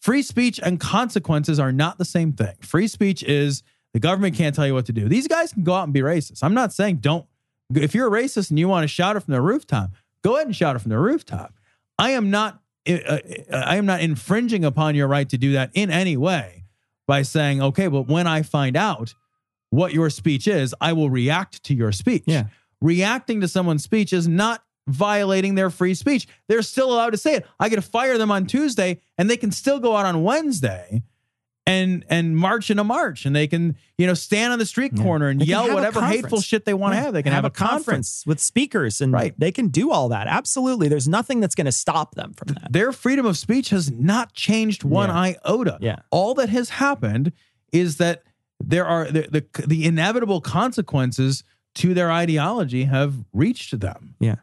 free speech and consequences are not the same thing. Free speech is the government can't tell you what to do. These guys can go out and be racist. I'm not saying don't If you're a racist and you want to shout it from the rooftop, go ahead and shout it from the rooftop. I am not uh, uh, I am not infringing upon your right to do that in any way by saying, okay, but when I find out what your speech is, I will react to your speech. Yeah. Reacting to someone's speech is not violating their free speech. They're still allowed to say it. I get to fire them on Tuesday and they can still go out on Wednesday and and march in a march and they can, you know, stand on the street corner and They yell whatever hateful shit they want to Yeah. have. They can have, a conference. with speakers and Right. they can do all that. Absolutely. There's nothing that's going to stop them from that. Their freedom of speech has not changed one Yeah. iota. Yeah. All that has happened is that there are the, the the inevitable consequences to their ideology have reached them. Yeah.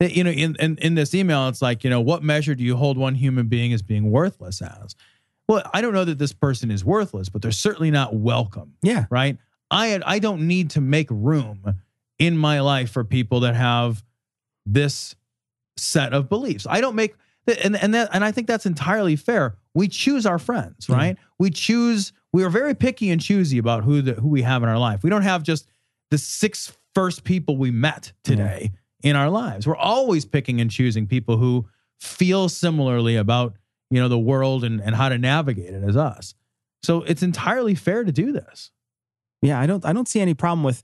You know, in, in in this email, it's like, you know, what measure do you hold one human being as being worthless as? Well, I don't know that this person is worthless, but they're certainly not welcome. Yeah. Right. I I don't need to make room in my life for people that have this set of beliefs. I don't make and and that and I think that's entirely fair. We choose our friends, mm. right? We choose. We are very picky and choosy about who the, who we have in our life. We don't have just the six first people we met mm. today in our lives. We're always picking and choosing people who feel similarly about you know the world and and how to navigate it as us. So it's entirely fair to do this. Yeah, I don't I don't see any problem with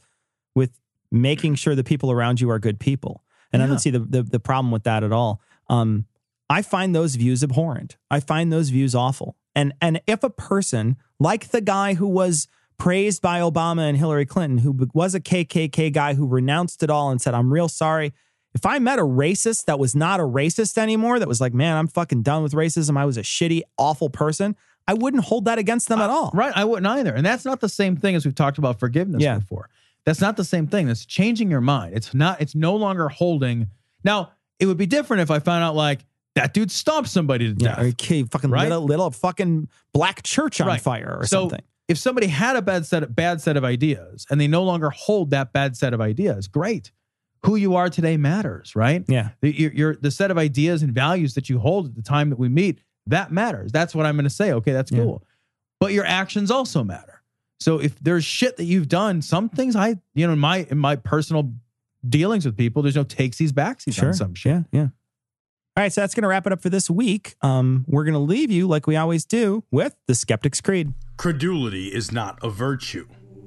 with making sure the people around you are good people. And I don't see the, the the problem with that at all. Um I find those views abhorrent. I find those views awful. And and if a person like the guy who was praised by Obama and Hillary Clinton, who was a KKK guy who renounced it all and said, "I'm real sorry." If I met a racist that was not a racist anymore, that was like, "Man, I'm fucking done with racism. I was a shitty, awful person," I wouldn't hold that against them at uh, all. Right. I wouldn't either. And that's not the same thing as we've talked about forgiveness Yeah. before. That's not the same thing. That's changing your mind. It's not, it's no longer holding. Now, it would be different if I found out like that dude stomped somebody to Yeah, death. or he fucking Right? lit, a, lit a fucking black church on Right. fire or so something. if somebody had a bad set of bad set of ideas and they no longer hold that bad set of ideas, great. Who you are today matters, right? Yeah. The, your, your, the set of ideas and values that you hold at the time that we meet, that matters. That's what I'm going to say. Okay, that's Yeah. cool. But your actions also matter. So if there's shit that you've done, some things I, you know, in my in my personal dealings with people, there's no takesies backsies on some shit. Yeah, yeah. All right, so that's going to wrap it up for this week. Um, we're going to leave you, like we always do, with the Skeptic's Creed. Credulity is not a virtue.